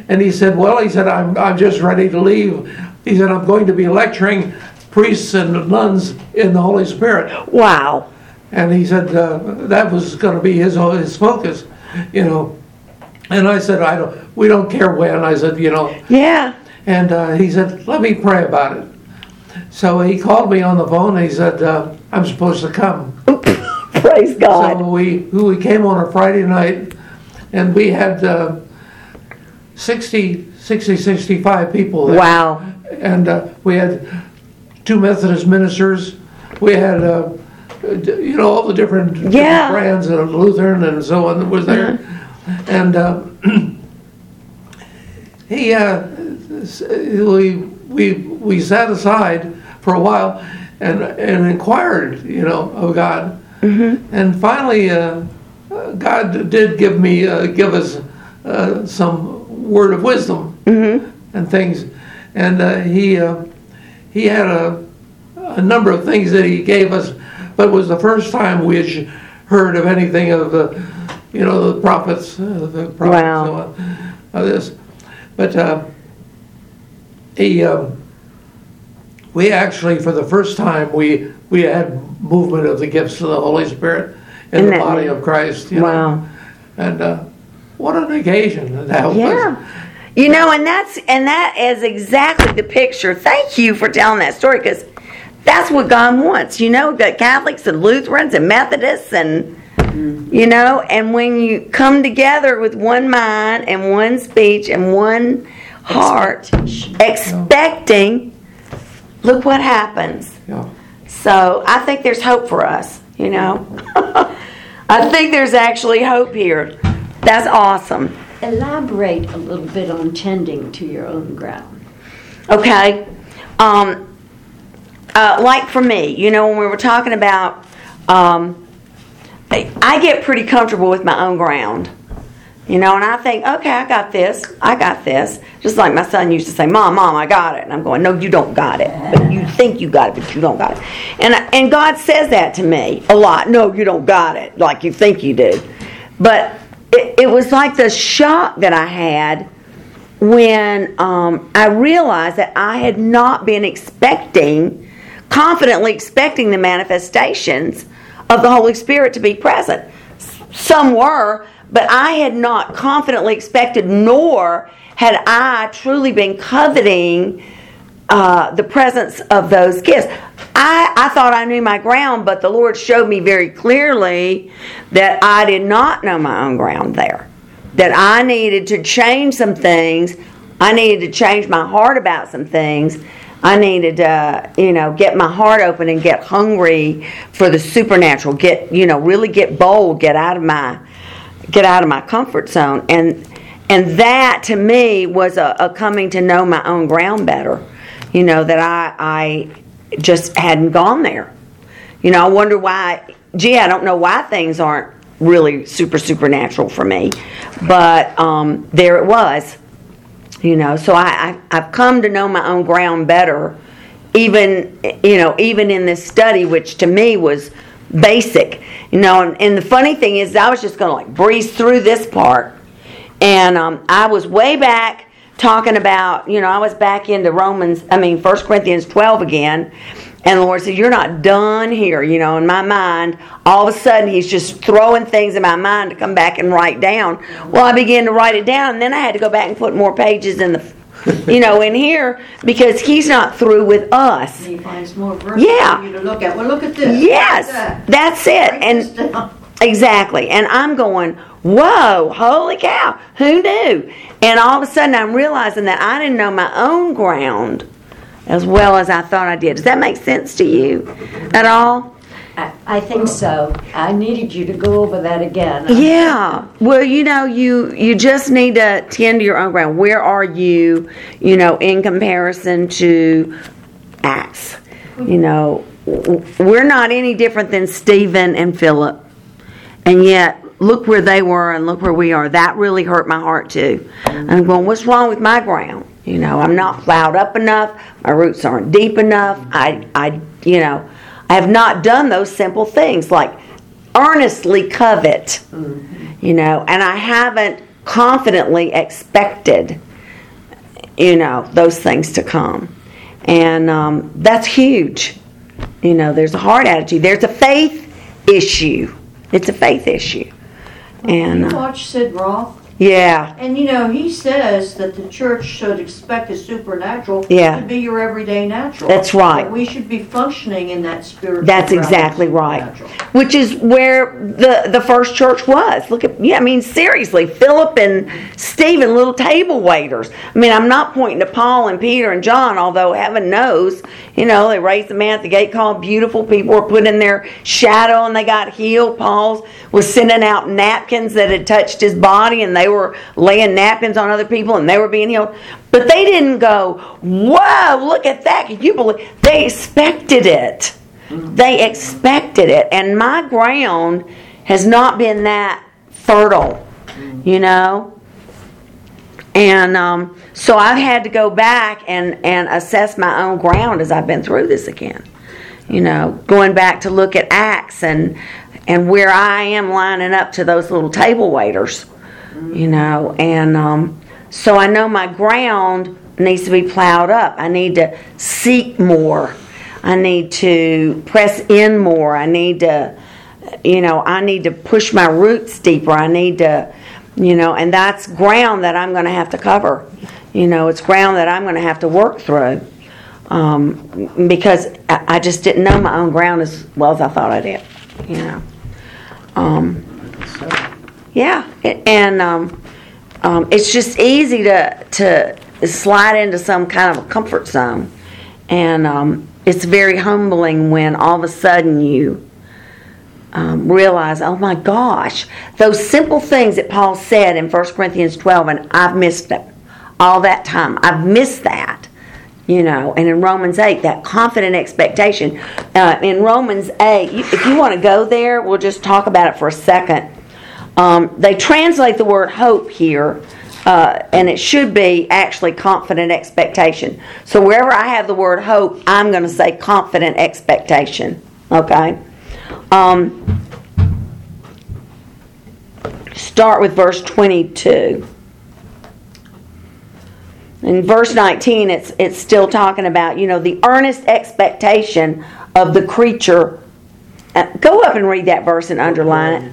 B: And he said, Well, he said, I'm, I'm just ready to leave. He said, I'm going to be lecturing priests and nuns in the Holy Spirit.
A: Wow!
B: And he said, uh, That was going to be his, his focus, you know. And I said, I don't, we don't care when. I said, you know,
A: Yeah.
B: and uh, he said, let me pray about it. So he called me on the phone. And he said, uh, I'm supposed to come.
A: Praise God.
B: So we we came on a Friday night, and we had uh, 60, 60, 65 people there.
A: Wow.
B: And uh, we had two Methodist ministers. We had, uh, you know, all the different, different brands of Lutheran and so on that was there. And uh, he, uh, we, we, we sat aside for a while and, and inquired, you know, of God. And finally, uh, uh, God did give me, uh, give us uh, some word of wisdom and things. And uh, he, uh, he had a, a number of things that he gave us, but it was the first time we had heard of anything of the, you know, the prophets, uh, the prophets
A: Wow.
B: of this. But uh, he, um, we actually, for the first time, we we had movement of the gifts of the Holy Spirit in
A: Isn't
B: the body of Christ. You
A: Wow.
B: Know? And uh, what an occasion that was.
A: Yeah. You know, and that's and that is exactly the picture. Thank you for telling that story because that's what God wants. You know, got Catholics and Lutherans and Methodists and you know, and when you come together with one mind and one speech and one heart, expecting, look what happens.
B: Yeah.
A: So I think there's hope for us, you know. I think there's actually hope here. That's awesome.
F: Elaborate a little bit on tending to your own ground.
A: Okay. Um, uh, like for me, you know, when we were talking about, um, I I get pretty comfortable with my own ground. You know, and I think, okay, I got this. I got this. Just like my son used to say, Mom, Mom, I got it. And I'm going, No, you don't got it. But you think you got it, but you don't got it. And, I- and God says that to me a lot. No, you don't got it, like you think you do. But it, it was like the shock that I had when um, I realized that I had not been expecting, confidently expecting the manifestations of the Holy Spirit to be present. Some were, but I had not confidently expected, nor had I truly been coveting uh, the presence of those gifts. I, I thought I knew my ground, but the Lord showed me very clearly that I did not know my own ground there. That I needed to change some things. I needed to change my heart about some things. I needed to, you know, get my heart open and get hungry for the supernatural. Get, you know, really get bold. Get out of my, get out of my comfort zone. And and that to me was a, a coming to know my own ground better. You know that I I just hadn't gone there. You know, I wonder why. Gee, I don't know why things aren't really super supernatural for me, but um, there it was. You know, so I, I I've come to know my own ground better, even you know even in this study, which to me was basic. You know, and, and the funny thing is, I was just going to like breeze through this part, and um, I was way back talking about you know I was back into Romans, I mean First Corinthians twelve again, and the Lord said, You're not done here. You know, in my mind, all of a sudden, He's just throwing things in my mind to come back and write down. Well, I began to write it down, and then I had to go back and put more pages in the. You know, in here because he's not through with us.
D: He finds more
A: Yeah.
D: for you to look at. Well, look at this.
A: Yes,
D: at that.
A: that's it. And. Exactly. And I'm going, whoa, holy cow, who knew? And all of a sudden I'm realizing that I didn't know my own ground as well as I thought I did. Does that make sense to you at all?
F: I, I think so. I needed you to go over that again.
A: Yeah. Well, you know, you you just need to tend to your own ground. Where are you, you know, in comparison to Acts? You know, we're not any different than Stephen and Philip. And yet, look where they were and look where we are. That really hurt my heart too. I'm going, what's wrong with my ground? You know, I'm not plowed up enough. My roots aren't deep enough. I, I, you know, I have not done those simple things like earnestly covet, you know, and I haven't confidently expected, you know, those things to come. And um, that's huge. You know, there's a heart attitude, there's a faith issue. It's a faith issue. And
D: You
A: uh,
D: watch Sid Roth,
A: yeah,
D: and you know he says that the church should expect the supernatural
A: Yeah.
D: to be your everyday natural.
A: That's right.
D: That we should be functioning in that spirit.
A: That's exactly right. Which is where the the first church was. Look at yeah, I mean seriously, Philip and Stephen, little table waiters. I mean, I'm not pointing to Paul and Peter and John, although heaven knows, you know, they raised the man at the gate called beautiful. People were put in their shadow and they got healed. Paul was sending out napkins that had touched his body and they were laying napkins on other people and they were being healed. But they didn't go, Whoa, look at that. Can you believe they expected it. They expected it. And my ground has not been that fertile, you know? And um, so I've had to go back and, and assess my own ground as I've been through this again. You know, going back to look at Acts and and where I am lining up to those little table waiters, you know, and um, so I know my ground needs to be plowed up. I need to seek more. I need to press in more. I need to, you know, I need to push my roots deeper. I need to, you know, and that's ground that I'm going to have to cover. You know, it's ground that I'm going to have to work through um, because I, I just didn't know my own ground as well as I thought I did. You know, um, yeah, and um, um, it's just easy to to slide into some kind of a comfort zone, and um, it's very humbling when all of a sudden you um, realize, oh my gosh, those simple things that Paul said in 1 Corinthians 12, and I've missed them all that time. I've missed that, you know. And in Romans 8, that confident expectation. Uh, in Romans 8, if you want to go there, we'll just talk about it for a second. Um, they translate the word hope here, uh, and it should be actually confident expectation. So wherever I have the word hope, I'm going to say confident expectation. Okay? Um, start with verse 22. In verse 19, it's, it's still talking about, you know, the earnest expectation of the creature. Uh, go up and read that verse and underline it.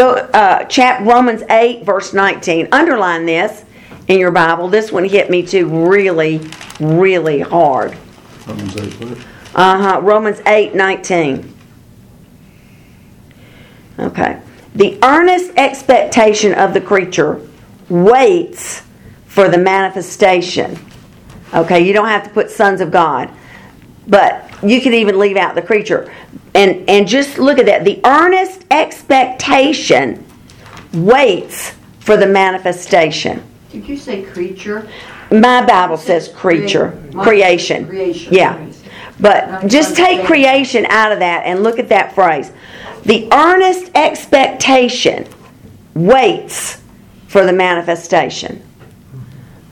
A: Go, uh, chap Romans 8, verse 19. Underline this in your Bible. This one hit me too really, really hard.
E: Romans 8, what?
A: Uh huh. Romans 8 19. Okay. The earnest expectation of the creature waits for the manifestation. Okay, you don't have to put sons of God, but you can even leave out the creature. And, and just look at that. The earnest expectation waits for the manifestation.
D: Did you say creature?
A: My Bible says creature, creation.
D: creation.
A: Yeah. But just take creation out of that and look at that phrase. The earnest expectation waits for the manifestation.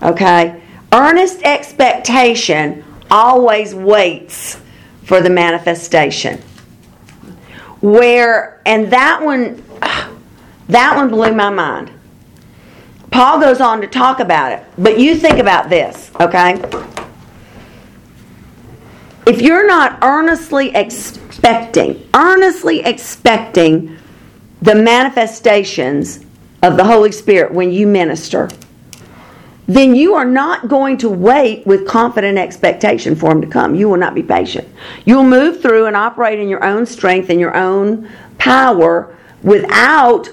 A: Okay? Earnest expectation always waits for the manifestation. Where, and that one, that one blew my mind. Paul goes on to talk about it, but you think about this, okay? If you're not earnestly expecting, earnestly expecting the manifestations of the Holy Spirit when you minister, then you are not going to wait with confident expectation for Him to come. You will not be patient. You'll move through and operate in your own strength and your own power without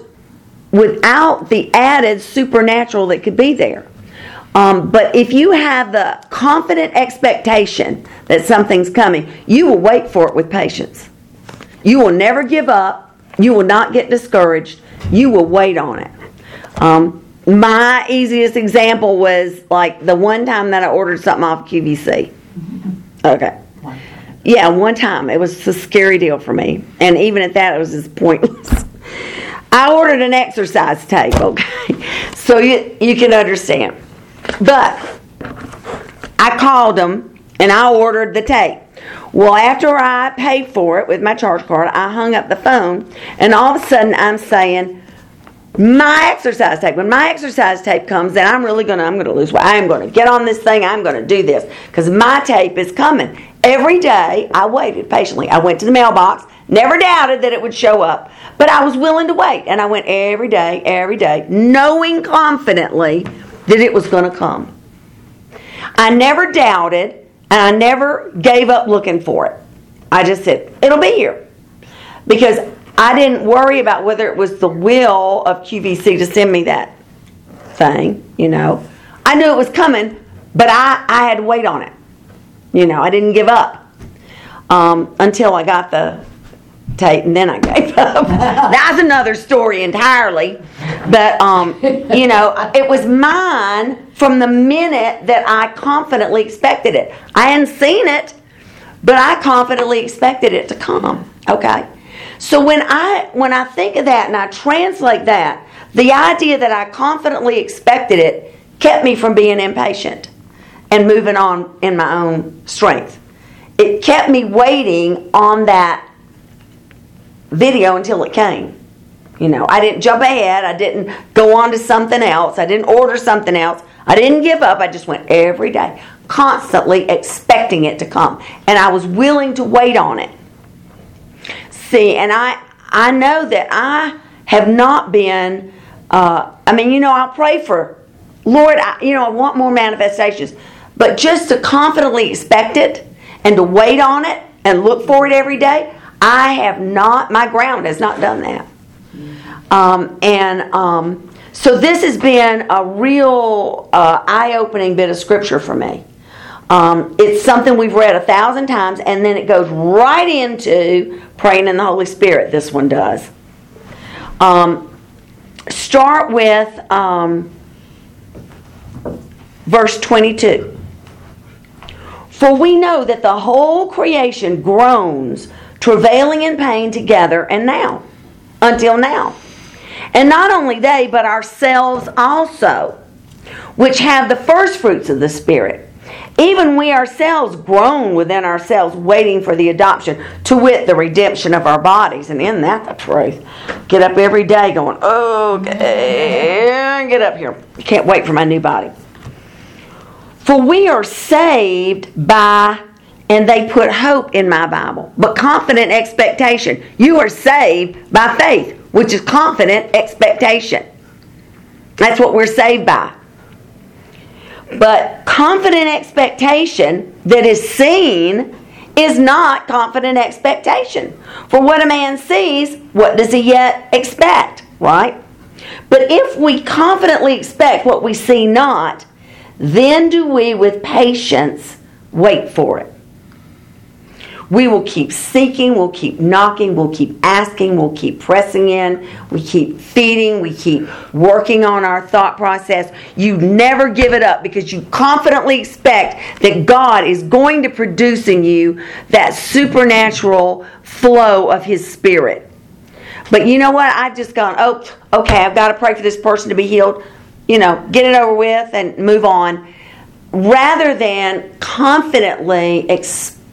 A: without the added supernatural that could be there. Um, but if you have the confident expectation that something's coming, you will wait for it with patience. You will never give up. You will not get discouraged. You will wait on it. Um, my easiest example was like the one time that I ordered something off QVC. Mm-hmm. Okay. Yeah, one time. It was a scary deal for me. And even at that, it was just pointless. I ordered an exercise tape, okay? So you, you can understand. But I called them and I ordered the tape. Well, after I paid for it with my charge card, I hung up the phone and all of a sudden I'm saying, my exercise tape. When my exercise tape comes, then I'm really gonna I'm gonna lose weight. I am gonna get on this thing. I'm gonna do this because my tape is coming. Every day I waited patiently. I went to the mailbox. Never doubted that it would show up, but I was willing to wait, and I went every day, every day, knowing confidently that it was going to come. I never doubted, and I never gave up looking for it. I just said, "It'll be here," because I didn't worry about whether it was the will of QVC to send me that thing, you know. I knew it was coming, but I, I had to wait on it. You know, I didn't give up um, until I got the tape, and then I gave up. That's another story entirely. But, um, you know, it was mine from the minute that I confidently expected it. I hadn't seen it, but I confidently expected it to come. Okay? So when I when I think of that and I translate that, the idea that I confidently expected it kept me from being impatient and moving on in my own strength. It kept me waiting on that video until it came. You know, I didn't jump ahead. I didn't go on to something else. I didn't order something else. I didn't give up. I just went every day, constantly expecting it to come. And I was willing to wait on it. See, and I I know that I have not been uh, I mean, you know, I'll pray for Lord, I, you know, I want more manifestations. But just to confidently expect it and to wait on it and look for it every day, I have not, my ground has not done that. Um, and um, so this has been a real uh, eye opening bit of scripture for me. Um, it's something we've read a thousand times, and then it goes right into praying in the Holy Spirit. This one does. Um, start with um, verse 22. For we know that the whole creation groans, travailing in pain together, and now, until now. And not only they, but ourselves also, which have the first fruits of the Spirit. Even we ourselves groan within ourselves, waiting for the adoption, to wit, the redemption of our bodies. And in that, the truth. Get up every day going, okay, get up here. Can't wait for my new body. For we are saved by, and they put hope in my Bible, but confident expectation. You are saved by faith, which is confident expectation. That's what we're saved by. But confident expectation that is seen is not confident expectation. For what a man sees, what does he yet expect? Right? But if we confidently expect what we see not, then do we with patience wait for it. We will keep seeking, we'll keep knocking, we'll keep asking, we'll keep pressing in, we keep feeding, we keep working on our thought process. You never give it up because you confidently expect that God is going to produce in you that supernatural flow of His Spirit. But you know what? I've just gone, oh, okay, I've got to pray for this person to be healed. You know, get it over with and move on. Rather than confidently expecting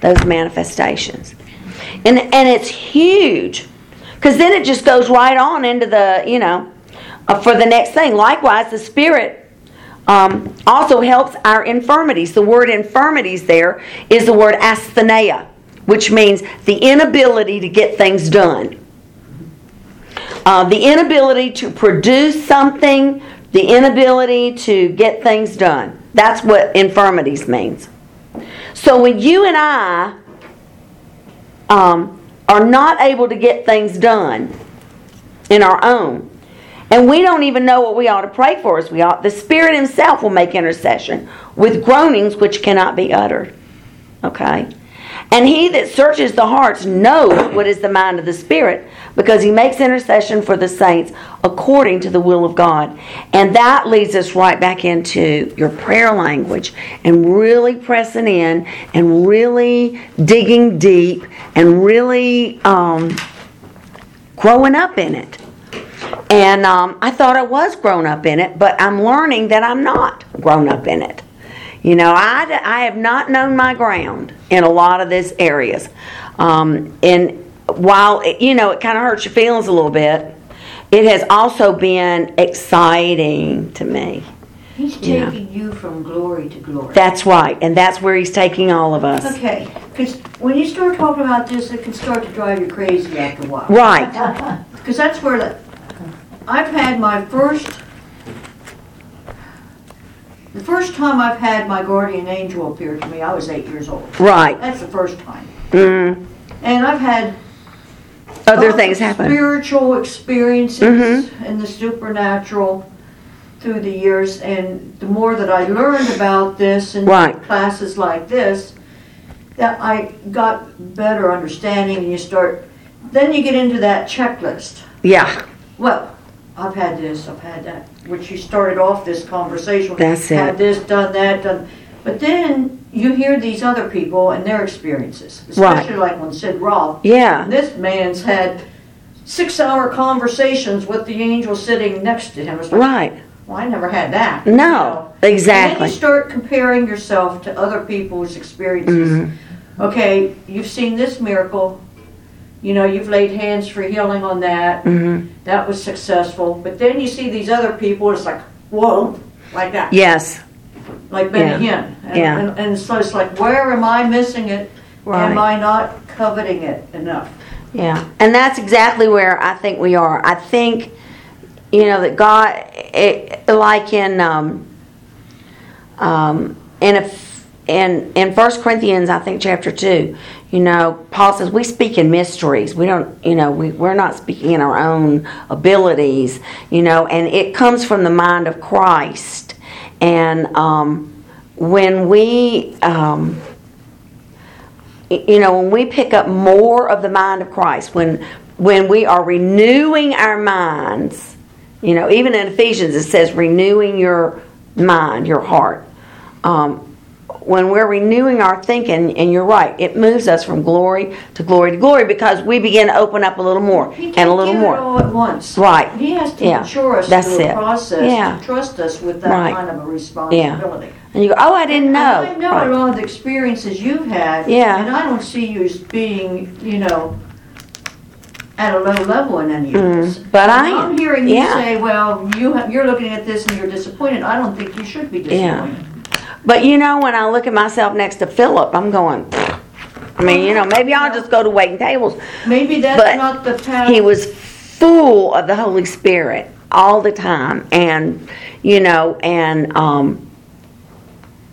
A: those manifestations. And, and it's huge. Because then it just goes right on into the, you know, uh, for the next thing. Likewise, the Spirit um, also helps our infirmities. The word infirmities there is the word asthenia, which means the inability to get things done. Uh, the inability to produce something, the inability to get things done. That's what infirmities means. So when you and I um, are not able to get things done in our own, and we don't even know what we ought to pray for as we ought, the Spirit Himself will make intercession with groanings which cannot be uttered. Okay? And he that searches the hearts knows what is the mind of the Spirit, because he makes intercession for the saints according to the will of God. And that leads us right back into your prayer language and really pressing in and really digging deep and really um, growing up in it. And um, I thought I was grown up in it, but I'm learning that I'm not grown up in it. You know, I, I have not known my ground in a lot of these areas. Um, and while, it, you know, it kind of hurts your feelings a little bit, it has also been exciting to me.
D: He's
A: Yeah.
D: taking you from glory to glory.
A: That's right. And that's where he's taking all of us.
D: Okay, because when you start talking about this, it can start to drive you crazy after a while.
A: Right.
D: Because that's where the, I've had my first, the first time I've had my guardian angel appear to me, I was eight years old.
A: Right.
D: That's the first time.
A: Mm.
D: And I've had
A: Other things happen.
D: Spiritual experiences
A: Mhm.
D: and the supernatural through the years, and the more that I learned about this and
A: Right.
D: classes like this, that I got better understanding, and you start. Then you get into that checklist.
A: Yeah.
D: Well, I've had this, I've had that, which you started off this conversation. with,
A: That's it.
D: Had this, done that, done. But then you hear these other people and their experiences,
A: Right.
D: especially like when Sid Roth.
A: Yeah.
D: This man's had six-hour conversations with the angel sitting next to him. Like,
A: Right.
D: Well, I never had that.
A: No,
D: you know. And then you start comparing yourself to other people's experiences.
A: Mm-hmm.
D: Okay, you've seen this miracle. You know, you've laid hands for healing on that.
A: Mm-hmm.
D: That was successful. But then you see these other people. It's like, whoa, like that.
A: Yes.
D: Like Benny
A: Yeah.
D: Hinn. And,
A: Yeah.
D: and, and so it's like, where am I missing it?
A: Right.
D: Am I not coveting it enough?
A: Yeah, and that's exactly where I think we are. I think, you know, that God, it, like in um, um, in a, in in First Corinthians, I think chapter two, you know, Paul says we speak in mysteries. We don't, you know, we we're not speaking in our own abilities, you know, and it comes from the mind of Christ. And um, when we um, you know when we pick up more of the mind of christ when when we are renewing our minds you know even in ephesians it says renewing your mind your heart. Um, when we're renewing our thinking and you're right it moves us from glory to glory to glory because we begin to open up a little more
D: He
A: and a little more
D: it all at once.
A: Right.
D: He has to
A: Yeah.
D: mature us
A: That's
D: through a process
A: Yeah.
D: to trust us with that
A: Right.
D: kind of a responsibility.
A: and you go oh i didn't know
D: And I know
A: Right.
D: a lot of the experiences you've had.
A: Yeah.
D: And I don't see you as being, you know, at a low level in any of this.
A: Mm, but I am.
D: I'm hearing you say, well, you have, you're looking at this and you're disappointed. I don't think you should be disappointed.
A: Yeah.
D: Disappointed.
A: But you know, when I look at myself next to Philip, I'm going. I mean, you know, maybe I'll just go to waiting tables.
D: Maybe that's
A: But
D: not the path.
A: He was full of the Holy Spirit all the time, and you know, and um,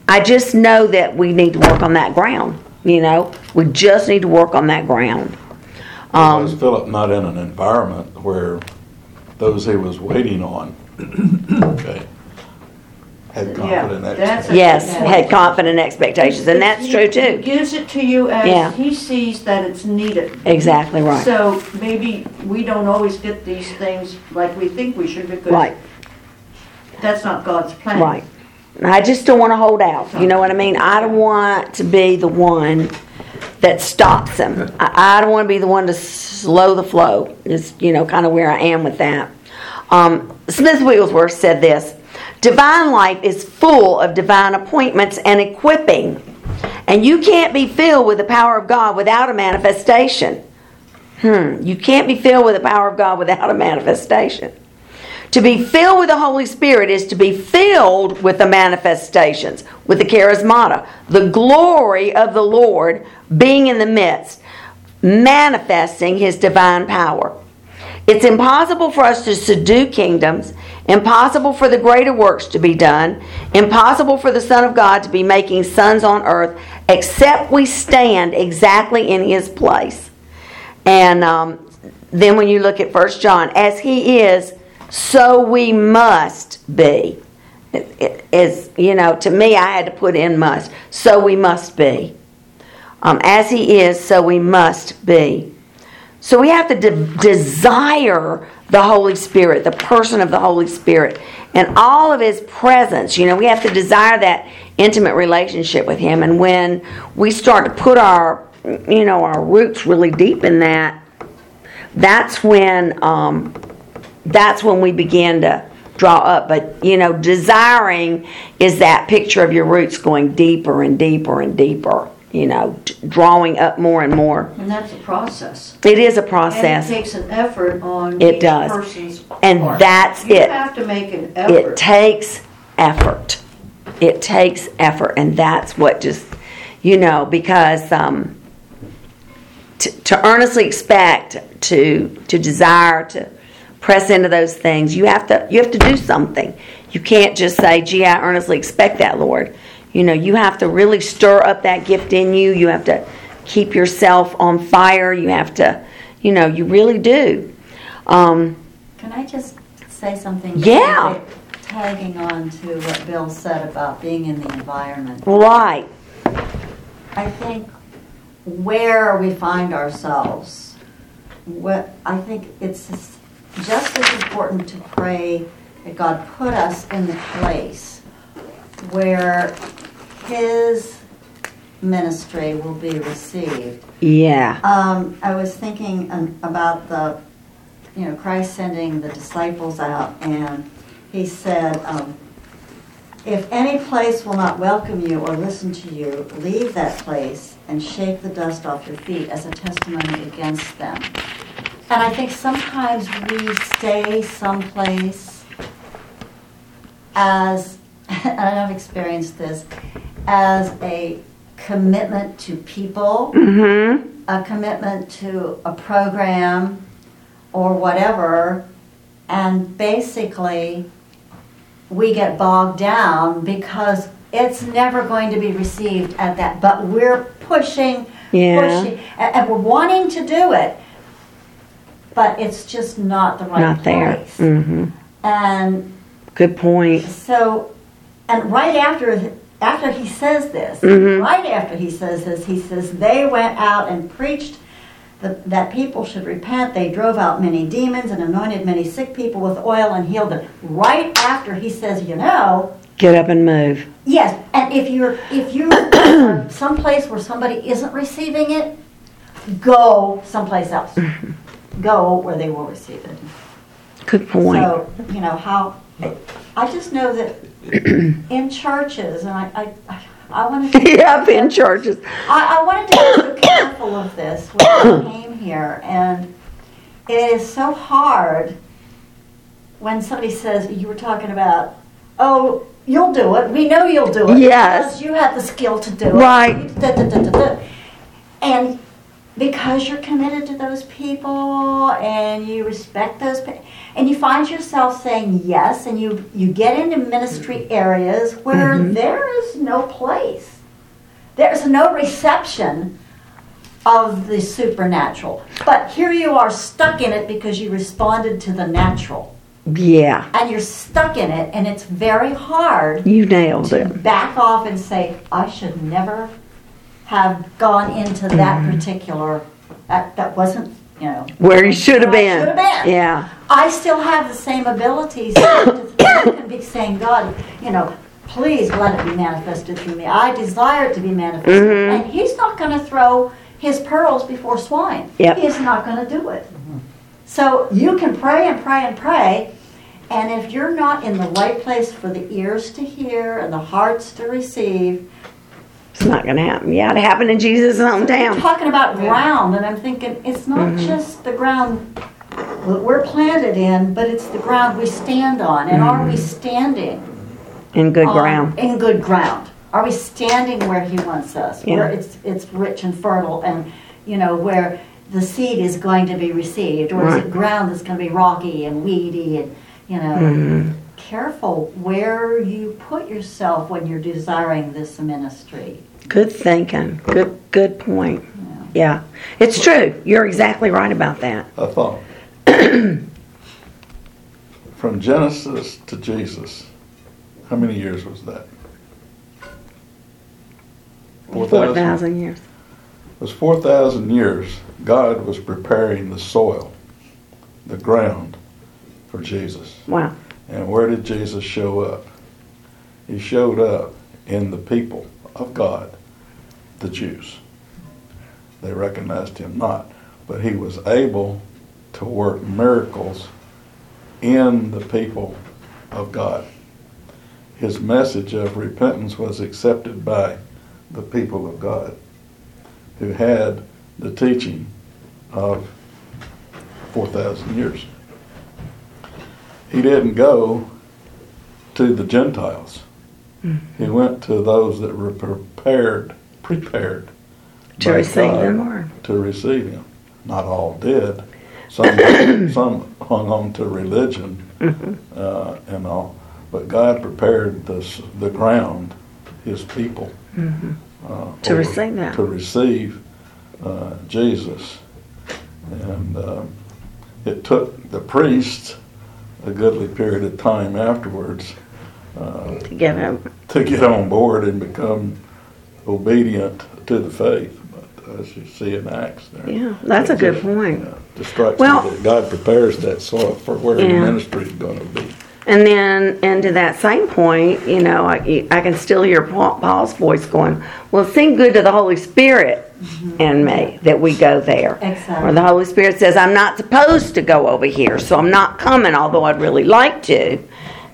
A: I just know that we need to work on that ground. You know, we just need to work on that ground.
E: Was
A: Um,
E: Philip not in an environment where those he was waiting on, okay, Had
D: Yeah,
E: confident
D: that's
E: expectations.
A: Yes,
D: Yeah.
A: had confident expectations, and that's
D: He-
A: true
D: He
A: too.
D: gives it to you
A: Yeah.
D: as he sees that it's needed.
A: Exactly right.
D: So maybe we don't always get these things like we think we should because
A: Right,
D: that's not God's plan.
A: right. I just don't want to hold out. You know what I mean? I don't want to be the one that stops them. I, I don't want to be the one to slow the flow. Is you know kind of where I am with that. Um, Smith Wigglesworth said this: "Divine life is full of divine appointments and equipping, and you can't be filled with the power of God without a manifestation. Hmm. You can't be filled with the power of God without a manifestation." To be filled with the Holy Spirit is to be filled with the manifestations, with the charismata, the glory of the Lord being in the midst, manifesting His divine power. It's impossible for us to subdue kingdoms, impossible for the greater works to be done, impossible for the Son of God to be making sons on earth, except we stand exactly in His place. And um, then when you look at First John, as He is, so we must be. Is you know to me I had to put in must. So we must be. Um, as He is, so we must be. So we have to de- desire the Holy Spirit, the person of the Holy Spirit, and all of His presence. You know, we have to desire that intimate relationship with Him. And when we start to put our, you know, our roots really deep in that, that's when, um, that's when we begin to draw up. But you know, desiring is that picture of your roots going deeper and deeper and deeper. You know, t- drawing up more and more.
D: And that's a process.
A: It is a process.
D: And it takes an effort on
A: It does.
D: person's
A: And
D: part.
A: that's
D: You
A: it.
D: have to make an effort.
A: It takes effort. It takes effort, and that's what just you know because um, to, to earnestly expect to to desire to press into those things, you have to you have to do something. You can't just say, "Gee, I earnestly expect that, Lord." You know, you have to really stir up that gift in you. You have to keep yourself on fire. You have to, you know, you really do. Um,
F: Can I just say something?
A: Yeah.
F: Tagging on to what Bill said about being in the environment.
A: right.
F: I think where we find ourselves, what I think it's just just as important to pray that God put us in the place where His ministry will be received.
A: Yeah.
F: Um, I was thinking um, about the, you know, Christ sending the disciples out, and He said, um, "If any place will not welcome you or listen to you, leave that place and shake the dust off your feet as a testimony against them." And I think sometimes we stay someplace as, and I've experienced this, as a commitment to people
A: Mm-hmm.
F: a commitment to a program or whatever, and basically we get bogged down because it's never going to be received at that. But we're pushing,
A: Yeah.
F: pushing, and, and we're wanting to do it, but it's just not the right
A: Not there.
F: place.
A: Mm-hmm.
F: And
A: Good point.
F: so, and right after after he says this,
A: Mhm.
F: right after he says this, he says they went out and preached the, that people should repent. They drove out many demons and anointed many sick people with oil and healed them. Right after he says, you know,
A: Get up and move.
F: yes, and if you're if you are someplace where somebody isn't receiving it, go someplace else. Go where they will receive it.
A: Good point.
F: So, you know, how, I just know that in churches, and I, I, I wanted to.
A: yep, in churches.
F: I, I wanted to be so careful of this when I came here, and it is so hard when somebody says, you were talking about, oh, you'll do it, we know you'll do it.
A: Yes.
F: Because you have the skill to do it.
A: Right.
F: Da, da, da. And because you're committed to those people and you respect those people, and you find yourself saying yes, and you, you get into ministry areas where
A: Mm-hmm.
F: there is no place. There's no reception of the supernatural. But here you are stuck in it because you responded to the natural.
A: Yeah,
F: and you're stuck in it, and it's very hard
A: you nailed
F: to
A: it.
F: back off and say, I should never have gone into that
A: Mm-hmm.
F: particular, that, that wasn't, you know.
A: Where you should have been.
F: been.
A: Yeah.
F: I still have the same abilities to can be saying, God, you know, please let it be manifested through me. I desire it to be manifested.
A: Mm-hmm.
F: And He's not going to throw His pearls before swine.
A: Yep.
F: He's not going to do it. So you can pray and pray and pray. And if you're not in the right place for the ears to hear and the hearts to receive,
A: It's not going to happen. Yeah, it happened in Jesus'
F: I'm
A: hometown.
F: talking about ground, and I'm thinking it's not
A: Mm-hmm.
F: just the ground that we're planted in, but it's the ground we stand on. And are we standing
A: In good
F: on-
A: ground.
F: In good ground. Are we standing where He wants us? Where it's it's rich and fertile, and you know where the seed is going to be received, or is
A: Right.
F: it ground that's going to be rocky and weedy, and you know.
A: Mm-hmm.
F: Careful where you put yourself when you're desiring this ministry.
A: Good thinking. Good good point. Yeah. It's true. You're exactly right about that.
E: I thought. From Genesis to Jesus, how many years was that?
A: 4,000 years.
E: It was 4,000 years. God was preparing the soil, the ground for Jesus.
A: Wow.
E: And where did Jesus show up? He showed up in the people of God, the Jews. They recognized him not, but he was able to work miracles in the people of God. His message of repentance was accepted by the people of God who had the teaching of 4,000 years. He didn't go to the Gentiles. He mm-hmm. went to those that were prepared, prepared
A: To receive
E: God
A: the Lord.
E: to receive Him. Not all did. Some some hung on to religion
A: Mm-hmm.
E: uh, and all, but God prepared the the ground, His people, uh,
A: Mm-hmm. To receive that.
E: to receive uh, Jesus, and uh, it took the priests a goodly period of time afterwards uh,
A: To give him.
E: to get on board and become obedient to the faith. But as you see in Acts, there,
A: Yeah, that's a good
E: just, uh,
A: point.
E: yeah, just strikes
A: Well-
E: that God prepares that soil for where the ministry is going to be.
A: And then, and to that same point, you know, I, I can still hear Paul's voice going, well, it seemed good to the Holy Spirit mm-hmm. and me that we go there.
F: Exactly.
A: Or the Holy Spirit says, I'm not supposed to go over here, so I'm not coming, although I'd really like to.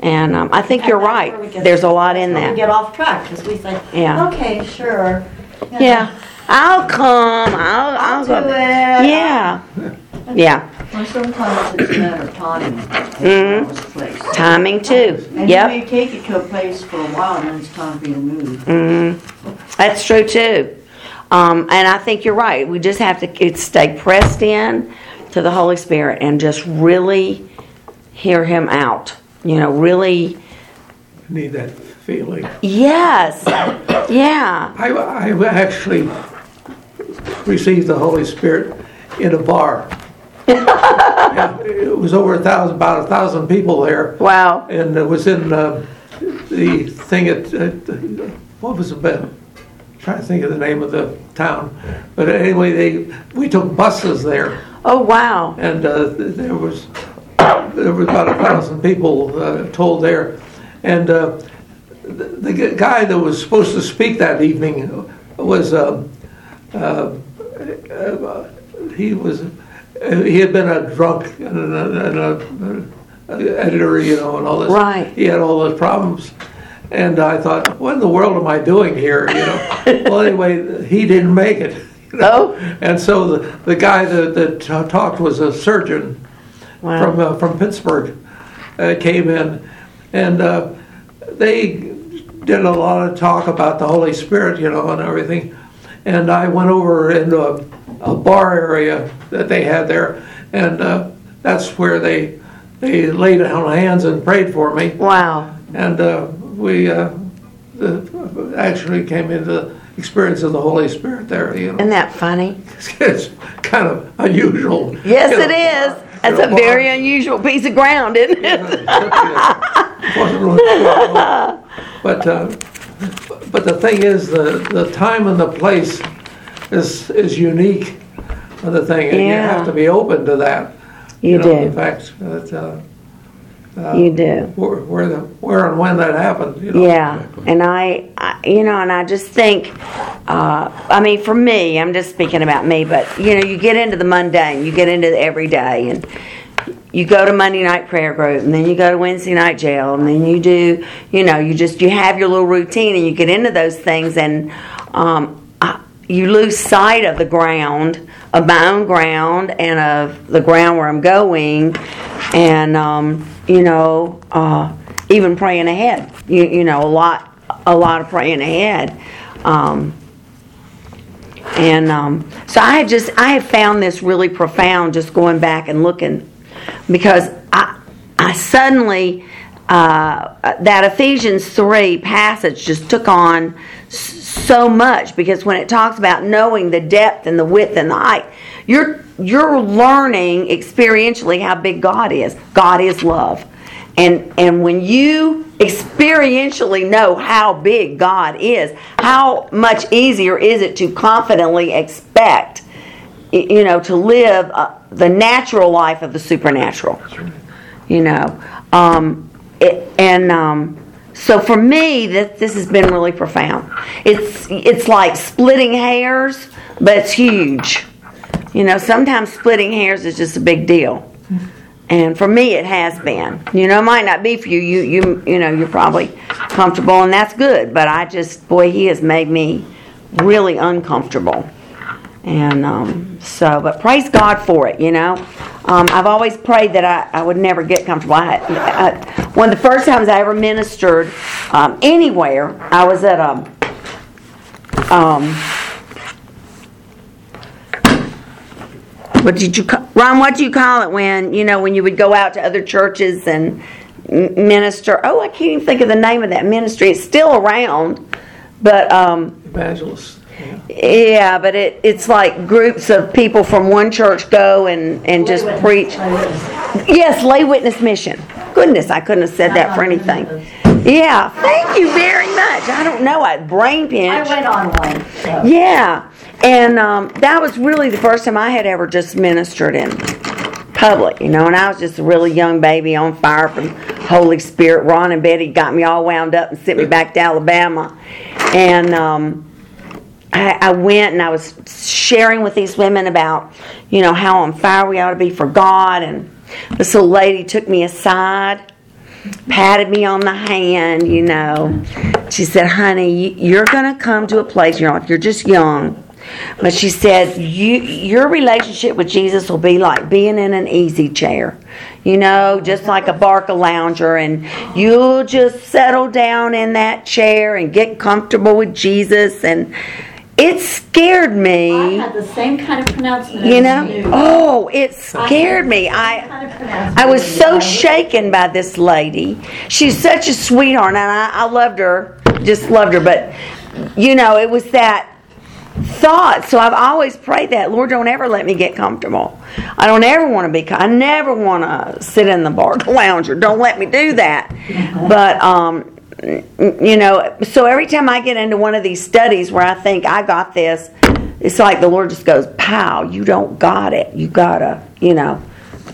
A: And um, I think you're
F: And that's where we
A: right. There's a lot in that.
F: We get off track because we say,
A: Yeah.
F: okay, sure. you know,
A: Yeah, I'll come. I'll, I'll,
F: I'll
A: go.
F: do it.
A: Yeah, yeah.
D: Well, sometimes it's a matter of timing.
A: Mhm.
D: Place.
A: Timing too.
D: And you
A: Yep.
D: may take it to a place for a while, and then it's time for you to move.
A: Mm-hmm. That's true too. Um, and I think you're right. We just have to it's stay pressed in to the Holy Spirit and just really hear Him out. You know, really,
B: Need that feeling.
A: yes, yeah.
B: I, I actually received the Holy Spirit in a bar. Yeah, It was over a thousand, about a thousand people there.
A: Wow.
B: And it was in uh, the thing at, at, what was it, Ben? Trying to think of the name of the town. But anyway, they, we took buses there.
A: Oh, wow.
B: And uh, there was, there was about a thousand people uh, told there. And uh, the, the guy that was supposed to speak that evening was, um, uh, uh, he was, uh, he had been a drunk and a, and a, a editor, you know, and all this.
A: Right.
B: He had all those problems. And I thought, what in the world am I doing here, you know? Well, anyway, he didn't make it. you know.
A: Oh.
B: And so the, the guy that, that talked was a surgeon
A: Wow.
B: from uh, from Pittsburgh uh, came in, and uh, they did a lot of talk about the Holy Spirit, you know, and everything. And I went over into a, a bar area that they had there, and uh, that's where they they laid on hands and prayed for me.
A: Wow.
B: And uh, we uh, actually came into the experience of the Holy Spirit there. You know,
A: Isn't that funny?
B: it's kind of unusual.
A: Yes,
B: you know.
A: it is. That's a very unusual piece of ground, isn't it?
B: But, uh, but the thing is, the, the time and the place is, is unique the thing, and you have to be open to that.
A: You
B: know,
A: do.
B: The fact that, uh,
A: You do.
B: where, where the, where and when that happened, you know.
A: Yeah, and I, I, you know, and I just think, uh, I mean, for me, I'm just speaking about me, but you know, you get into the mundane, you get into the everyday, and you go to Monday night prayer group, and then you go to Wednesday night jail, and then you do, you know, you just you have your little routine, and you get into those things, and um, I, you lose sight of the ground, of my own ground, and of the ground where I'm going, and um, you know, uh, even praying ahead. You, you know, a lot, a lot of praying ahead. Um, and um, so I have just, I have found this really profound just going back and looking because I, I suddenly, uh, that Ephesians 3 passage just took on so much because when it talks about knowing the depth and the width and the height, you're, you're learning experientially how big God is. God is love. And, and when you experientially know how big God is, how much easier is it to confidently expect, you know, to live uh, the natural life of the supernatural? You know, um, it, and um, so for me, that this has been really profound. It's it's like splitting hairs, but it's huge. You know, sometimes splitting hairs is just a big deal. And for me, it has been. You know, it might not be for you. You, you, you know, you're probably comfortable, and that's good. But I just, boy, he has made me really uncomfortable. And um, so, but praise God for it. You know, um, I've always prayed that I, I would never get comfortable. I, I, one of the first times I ever ministered um, anywhere, I was at a. Um, what did you ca- Ron? What do you call it when you know when you would go out to other churches and minister? Oh, I can't even think of the name of that ministry. It's still around, but um,
B: Evangelists. yeah.
A: yeah, but it it's like groups of people from one church go and and just preach. Yes, lay witness mission. Goodness, I couldn't have said that for anything. Yeah, thank you very much. I don't know, I brain
F: pinched
A: I
F: went on one. so.
A: Yeah, and um, that was really the first time I had ever just ministered in public, you know. And I was just a really young baby on fire from Holy Spirit. Ron and Betty got me all wound up and sent me back to Alabama, and um, I, I went and I was sharing with these women about, you know, how on fire we ought to be for God. And this little lady took me aside patted me on the hand, you know. She said, "Honey, you- you're going to come to a place. You know, you're just young." But she said, "You, your relationship with Jesus will be like being in an easy chair, you know, just like a Barcalounger, and you'll just settle down in that chair and get comfortable with Jesus." And it scared me.
F: I had the same kind of pronouncement.
A: you know. Oh, it scared me. I.
F: Kind of
A: I was so
F: you.
A: shaken by this lady. She's such a sweetheart, and I, I loved her, just loved her. But you know, it was that thought. So I've always prayed that Lord, don't ever let me get comfortable. I don't ever want to be. I never want to sit in the bar lounger. Don't let me do that. But um, you know, so every time I get into one of these studies where I think I got this, it's like the Lord just goes, "Pow! You don't got it. You gotta, you know."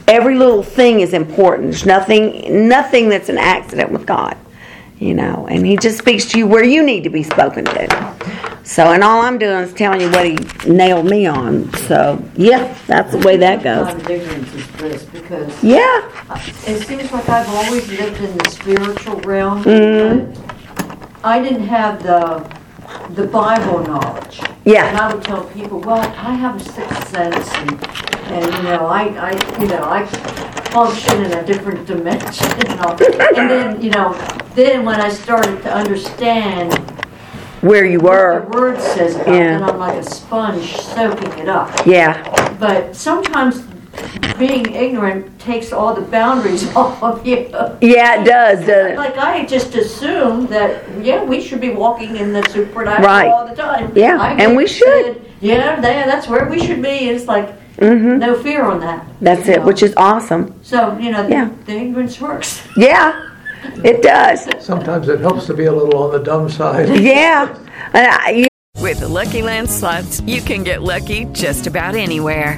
A: Every little thing is important. There's nothing, nothing that's an accident with God, you know. And He just speaks to you where you need to be spoken to. So, and all I'm doing is telling you what He nailed me on. So, yeah, that's the way that goes.
D: Kind of ignorance is bliss because
A: Yeah,
D: it seems like I've always lived in the spiritual realm.
A: Mhm.
D: but I didn't have the the Bible knowledge.
A: Yeah.
D: And I would tell people, well, I have a sixth sense, and, and you know, I, I, you know, I function in a different dimension. And, all. and then, you know, then when I started to understand
A: where you were.
D: the word says about,
A: Yeah.
D: then I'm like a sponge soaking it up.
A: Yeah,
D: But sometimes being ignorant takes all the boundaries off of you.
A: yeah, it does, doesn't it?
D: Like I just assumed that yeah, we should be walking in the supernatural
A: Right.
D: all the time.
A: Yeah,
D: I
A: and we
D: said,
A: should.
D: Yeah, that, that's where we should be. It's like mm-hmm. No fear on that.
A: That's it,
D: know.
A: which is awesome.
D: So, you know,
A: Yeah.
D: the, the ignorance works.
A: Yeah, it does.
B: Sometimes it helps to be a little on the dumb side.
A: Yeah. And I,
G: With the Lucky Land slots, you can get lucky just about anywhere.